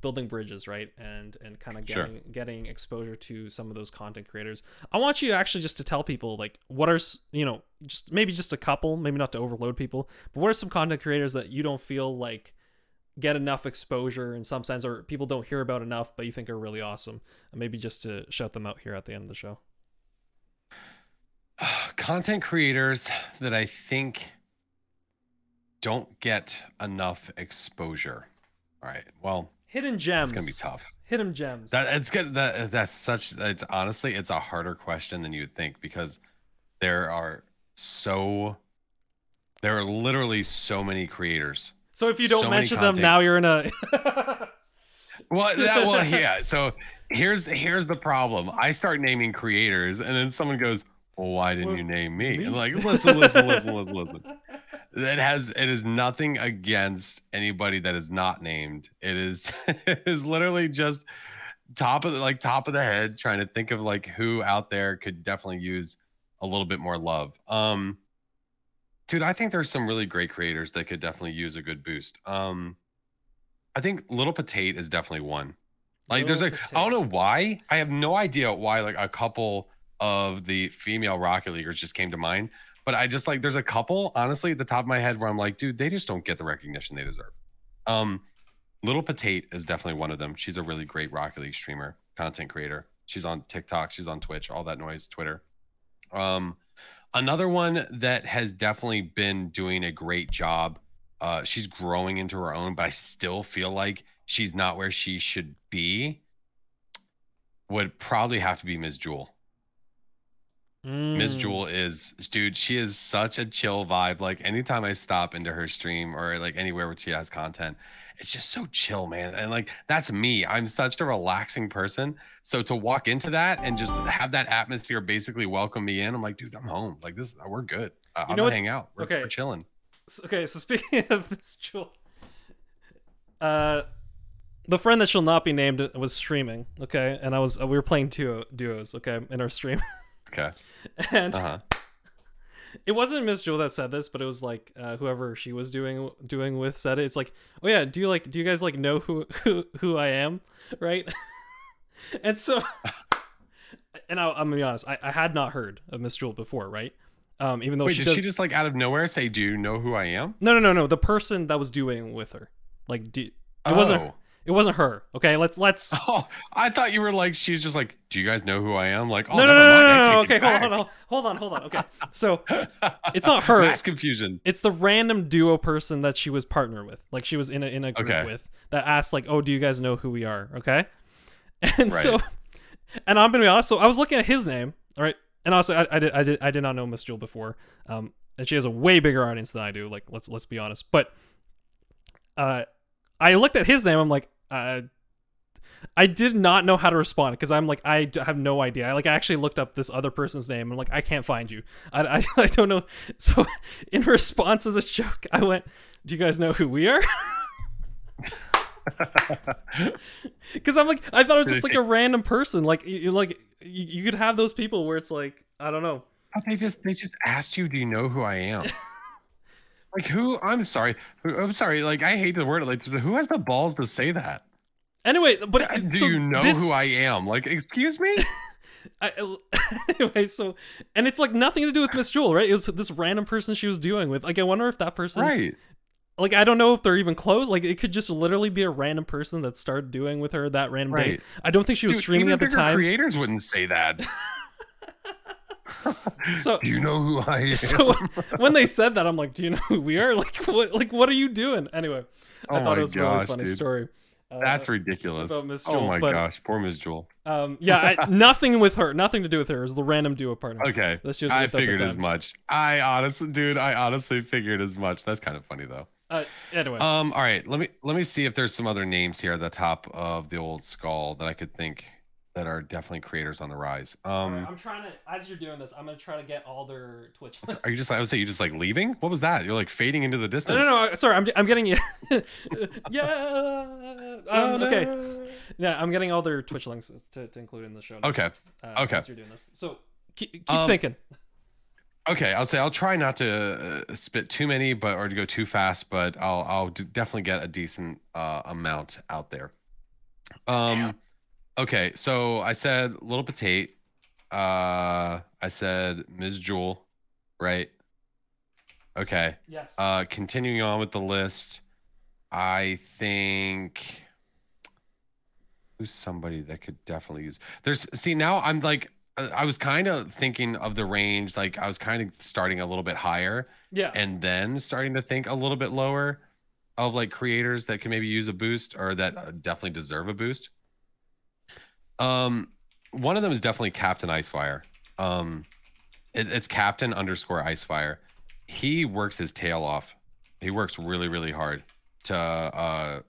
building bridges right and and kind of
Sure.
getting getting exposure to some of those content creators i want you actually just to tell people like what are you know just maybe just a couple maybe not to overload people but what are some content creators that you don't feel like get enough exposure in some sense or people don't hear about enough but you think are really awesome and maybe just to shout them out here at the end of the show
content creators that I think don't get enough exposure. All right. Well,
hidden gems
it's gonna be tough.
hidden gems
That it's good. That that's such. It's honestly, it's a harder question than you would think because there are so. There are literally so many creators.
so if you don't
so
mention them now you're in a
Well, that well, yeah. So here's here's the problem. I start naming creators, and then someone goes, "Well, why didn't
Well,
you name me?"
me?
And like, listen, listen, listen, listen, listen. It has it is nothing against anybody that is not named. It is it is literally just top of the like top of the head trying to think of like who out there could definitely use a little bit more love. Um dude, I think there's some really great creators that could definitely use a good boost. Um I think Little Potate is definitely one. Like there's
Little
like I don't know why. I have no idea why like a couple of the female Rocket Leaguers just came to mind. But I just like there's a couple, honestly, at the top of my head where I'm like, dude, they just don't get the recognition they deserve. Um Little Potate is definitely one of them. She's a really great Rocket League streamer, content creator. She's on TikTok, she's on Twitch, all that noise, Twitter. Um another one that has definitely been doing a great job. Uh she's growing into her own, but I still feel like she's not where she should be. Would probably have to be Ms. Jewel. Ms.
Mm.
Jewel is, dude, she is such a chill vibe. Like anytime I stop into her stream or like anywhere where she has content, it's just so chill, man. And like that's me. I'm such a relaxing person. So to walk into that and just have that atmosphere basically welcome me in, I'm like, dude, I'm home. Like this, we're good. Uh, I'm gonna hang out. We're,
okay.
we're chilling.
S- Okay, so speaking of Miss Jewel, uh, the friend that shall not be named was streaming. Okay, and I was uh, we were playing duo duos. Okay, in our stream,
Okay.
and
Uh huh.
it wasn't Miss Jewel that said this, but it was like uh, whoever she was doing doing with said it. It's like, oh yeah, do you like do you guys like know who who, who I am, right? and so, and I, I'm gonna be honest, I, I had not heard of Miss Jewel before, right? Um, even though
Wait,
she
did
does,
she just like out of nowhere say, "Do you know who I am?"
no no no no the person that was doing with her, like do, it wasn't
Oh.
It wasn't her. Okay, let's let's.
Oh, I thought you were like she's just like, "Do you guys know who I am?" Like, oh,
no, no, no, no,
mind,
no, no, no. Okay, hold on, hold on, hold on. Okay, so it's not her.
Mass confusion.
it's the random duo person that she was partner with like she was in a in a group
Okay.
with that asked like oh do you guys know who we are okay and so and i'm gonna be honest so i was looking at his name all right and also I, I did i did i did not know miss jewel before um and she has a way bigger audience than i do like let's let's be honest but uh i looked at his name i'm like uh I did not know how to respond because I'm like I have no idea. I like I actually looked up this other person's name. I'm like I can't find you. I, I, I don't know. So in response as a joke, I went, "Do you guys know who we are?" Because I'm like I thought it was just like a random person. Like you, like you, you could have those people where it's like I don't know.
But they just they just asked you, "Do you know who I am?" Like who? I'm sorry. I'm sorry. Like I hate the word. Like who has the balls to say that?
Anyway, but
Uh, Do
so
you know
this-
who I am? Like, excuse me?
I, anyway, so and it's like nothing to do with Miss Jewel, right? It was this random person she was doing with. Like I wonder if that person
right.
like I don't know if they're even close. Like it could just literally be a random person that started doing with her that random day. I don't think she was
Dude,
streaming at the time.
Creators wouldn't say that.
so
Do you know who I am?
so when they said that, I'm like, do you know who we are? Like what? Like what are you doing? Anyway, I
Oh
thought it was a really funny
dude.
story. Uh,
That's ridiculous.
about Miss
oh my
but-
gosh, poor Miss Jewel.
um, yeah, I, nothing with her, nothing to do with her. It was the random duo partner.
Okay,
Let's just
I figured as much. I honestly, dude, I honestly figured as much. That's kind of funny though.
Uh, anyway,
Um, all right, let me let me see if there's some other names here at the top of the old skull that I could think that are definitely creators on the rise. Um,
I'm trying to. As you're doing this, I'm gonna try to get all their Twitch. Links.
are you just? I would say you're just like leaving. What was that? You're like fading into the distance.
No, no, no. Sorry, I'm, I'm getting you. yeah. Um, okay. Yeah, I'm getting all their Twitch links to, to include in the show. Notes,
Okay.
Uh,
Okay.
As you're doing this, so keep, keep
Um,
thinking.
Okay, I'll say I'll try not to uh, spit too many, but or to go too fast, but I'll I'll d- definitely get a decent uh, amount out there. Um, okay, so I said little potato. Uh, I said Ms. Jewel, right? Okay.
Yes.
Uh, continuing on with the list, I think who's somebody that could definitely use. There's see now I'm like I was kind of thinking of the range, like I was kind of starting a little bit higher
yeah.
and then starting to think a little bit lower of like creators that can maybe use a boost or that uh, definitely deserve a boost. Um, one of them is definitely Captain Icefire. Um, it, it's Captain underscore Icefire. He works his tail off. He works really, really hard to uh,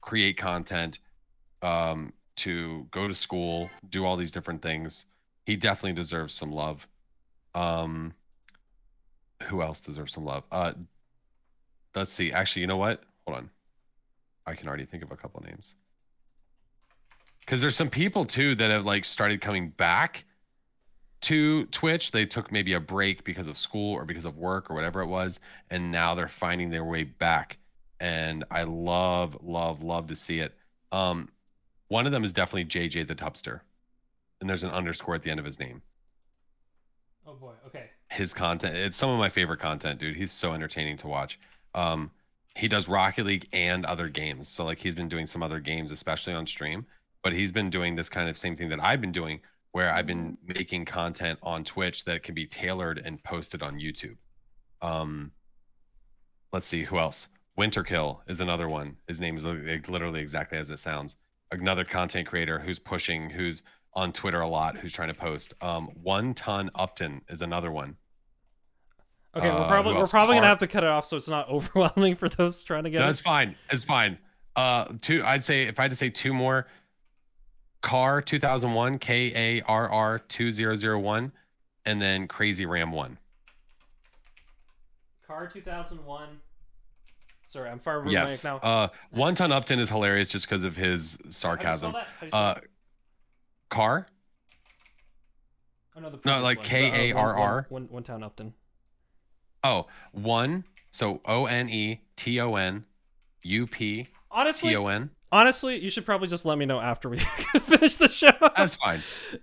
create content, um, to go to school, do all these different things. He definitely deserves some love. Um, who else deserves some love? Uh, let's see. Actually, you know what? Hold on. I can already think of a couple names. Because there's some people too that have like started coming back to Twitch. They took maybe a break because of school or because of work or whatever it was, and now they're finding their way back. And I love, love, love to see it. Um, one of them is definitely JJ the Tubster, and there's an underscore at the end of his name
oh boy. Okay.
his content it's some of my favorite content dude he's so entertaining to watch um he does rocket league and other games so like he's been doing some other games especially on stream but he's been doing this kind of same thing that i've been doing where i've been making content on twitch that can be tailored and posted on youtube um let's see who else winterkill is another one his name is literally exactly as it sounds another content creator who's pushing who's on twitter a lot who's trying to post um one ton upton is another one
Okay.
Uh,
we're probably
who
we're probably gonna have to cut it off so it's not overwhelming for those trying to get
No, it's fine. It's fine. Uh, two. I'd say if I had to say two more, Karr 2001, K A R R 2001, and then Crazy Ram one.
Karr 2001. Sorry, I'm far from
Yes.
now.
Uh, one ton Upton is hilarious just because of his
How do you spell
sarcasm.
that? How do you spell
Uh,
that?
Car.
Oh, no, the
no, like
one. Uh, one-
K-A-R-R?
One, one, one town Upton.
Oh, one. So O N E T O N U P T
Honestly,
O N.
honestly, you should probably just let me know after we finish the show.
That's fine.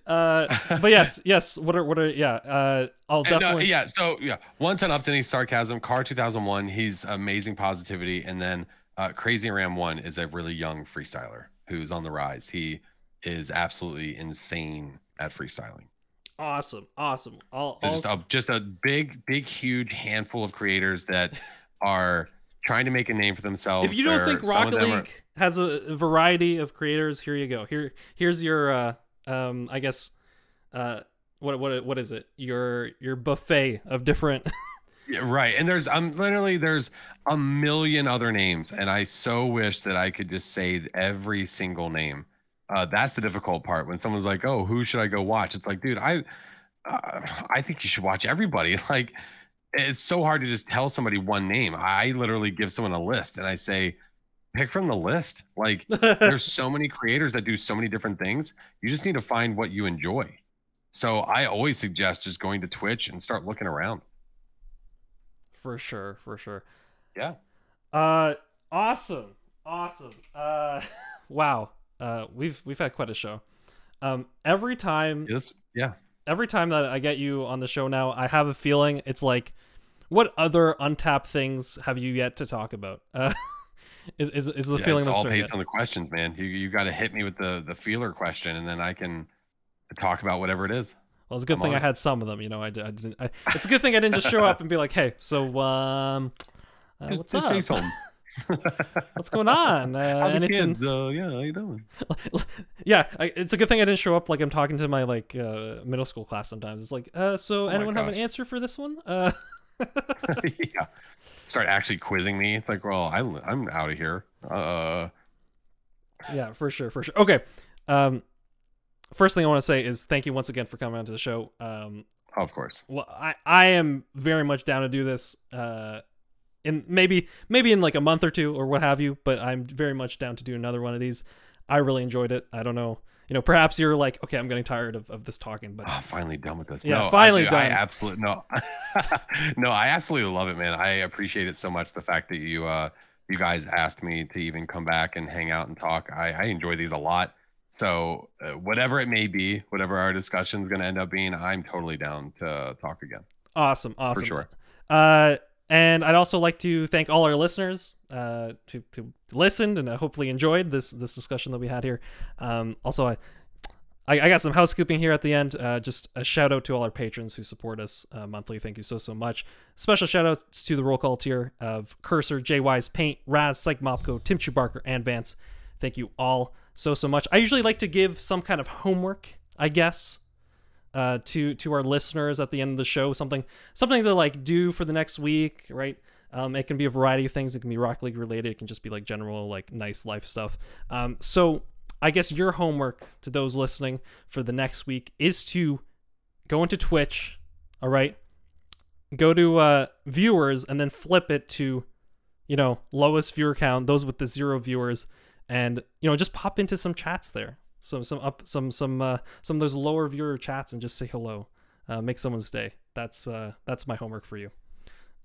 Uh, but yes, yes. What are what are yeah? Uh, I'll
uh,
definitely.
yeah. So yeah, one ton up to any sarcasm. Karr 2001. He's amazing positivity, and then uh, Crazy Ram One is a really young freestyler who's on the rise. He is absolutely insane at freestyling.
Awesome, awesome. I'll,
So
I'll
just a just a big, big, huge handful of creators that are trying to make a name for themselves.
if you don't think Rocket
them are-
League has a variety of creators, here you go. Here, here's your, uh, um, I guess, uh, what, what, what is it? Your, your buffet of different.
Yeah, right. And there's I'm literally there's a million other names, and I so wish that I could just say every single name. Uh, that's the difficult part when someone's like, "Oh, who should I go watch?" It's like, dude, I uh, I think you should watch everybody. Like, it's so hard to just tell somebody one name. I literally give someone a list, and I say, pick from the list. Like, there's so many creators that do so many different things. You just need to find what you enjoy. So I always suggest just going to Twitch and start looking around.
for sure, for sure.
Yeah.
Uh, awesome, awesome. Uh, wow. Uh, we've we've had quite a show. Um, every time
This, yeah.
Every time that I get you on the show now, I have a feeling it's like, what other untapped things have you yet to talk about? Uh, is is is the
Yeah,
feeling
it's all based on the questions, man. You you got to hit me with the the feeler question, and then I can talk about whatever it is.
Well, it's a good
I'm
thing
on
I had some of them. You know, I, I didn't. I, it's a good thing I didn't just show up and be like, "Hey, so um, uh,
Just,
what's
just
up? What's going on? Uh,
How
anything?
kids? Uh, yeah, how you doing?
yeah, I, it's a good thing I didn't show up like I'm talking to my like uh, middle school class. Sometimes it's like, uh, so
Oh
anyone have an answer for this one? Uh,
yeah. Start actually quizzing me. It's like, well, I I'm out of here. Uh,
yeah, for sure, for sure. Okay. Um, first thing I want to say is thank you once again for coming onto the show. Um,
of course.
well, I I am very much down to do this. Uh, in maybe maybe in like a month or two or what have you. But I'm very much down to do another one of these. I really enjoyed it. I don't know. You know, perhaps you're like, okay, I'm getting tired of, of this talking, but
Oh, finally done with this.
Yeah,
no,
finally
I, do- I
done.
absolutely no, no. I absolutely love it, man. I appreciate it so much. The fact that you uh you guys asked me to even come back and hang out and talk. I, I enjoy these a lot. So uh, whatever it may be, whatever our discussion is going to end up being, I'm totally down to talk again.
Awesome, awesome.
For sure.
Uh, and I'd also like to thank all our listeners uh, to, to listened and uh, hopefully enjoyed this this discussion that we had here. Um, also, I, I I got some housekeeping here at the end. Uh, just a shout out to all our patrons who support us uh, monthly. Thank you so so much. Special shout outs to the roll call tier of Cursor, JY's Paint, Raz, Psych Mopco, Tim Chubarker, and Vance. Thank you all so so much. I usually like to give some kind of homework, I guess, uh, to to our listeners at the end of the show. Something something to like do for the next week, right? Um, it can be a variety of things. It can be Rocket League related. It can just be like general like nice life stuff. Um, so I guess your homework to those listening for the next week is to go into Twitch. All right, go to uh, viewers and then flip it to you know lowest viewer count, those with the zero viewers, and you know just pop into some chats there. Some some up some some uh, some of those lower viewer chats and just say hello. Uh, make someone's day. That's uh, that's my homework for you.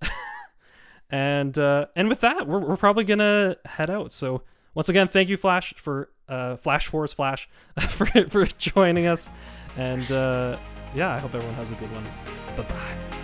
and uh, and with that, we're, we're probably gonna head out. So once again, thank you, Flash, for uh, Flash Force Flash for for joining us. And uh, yeah, I hope everyone has a good one. Bye bye.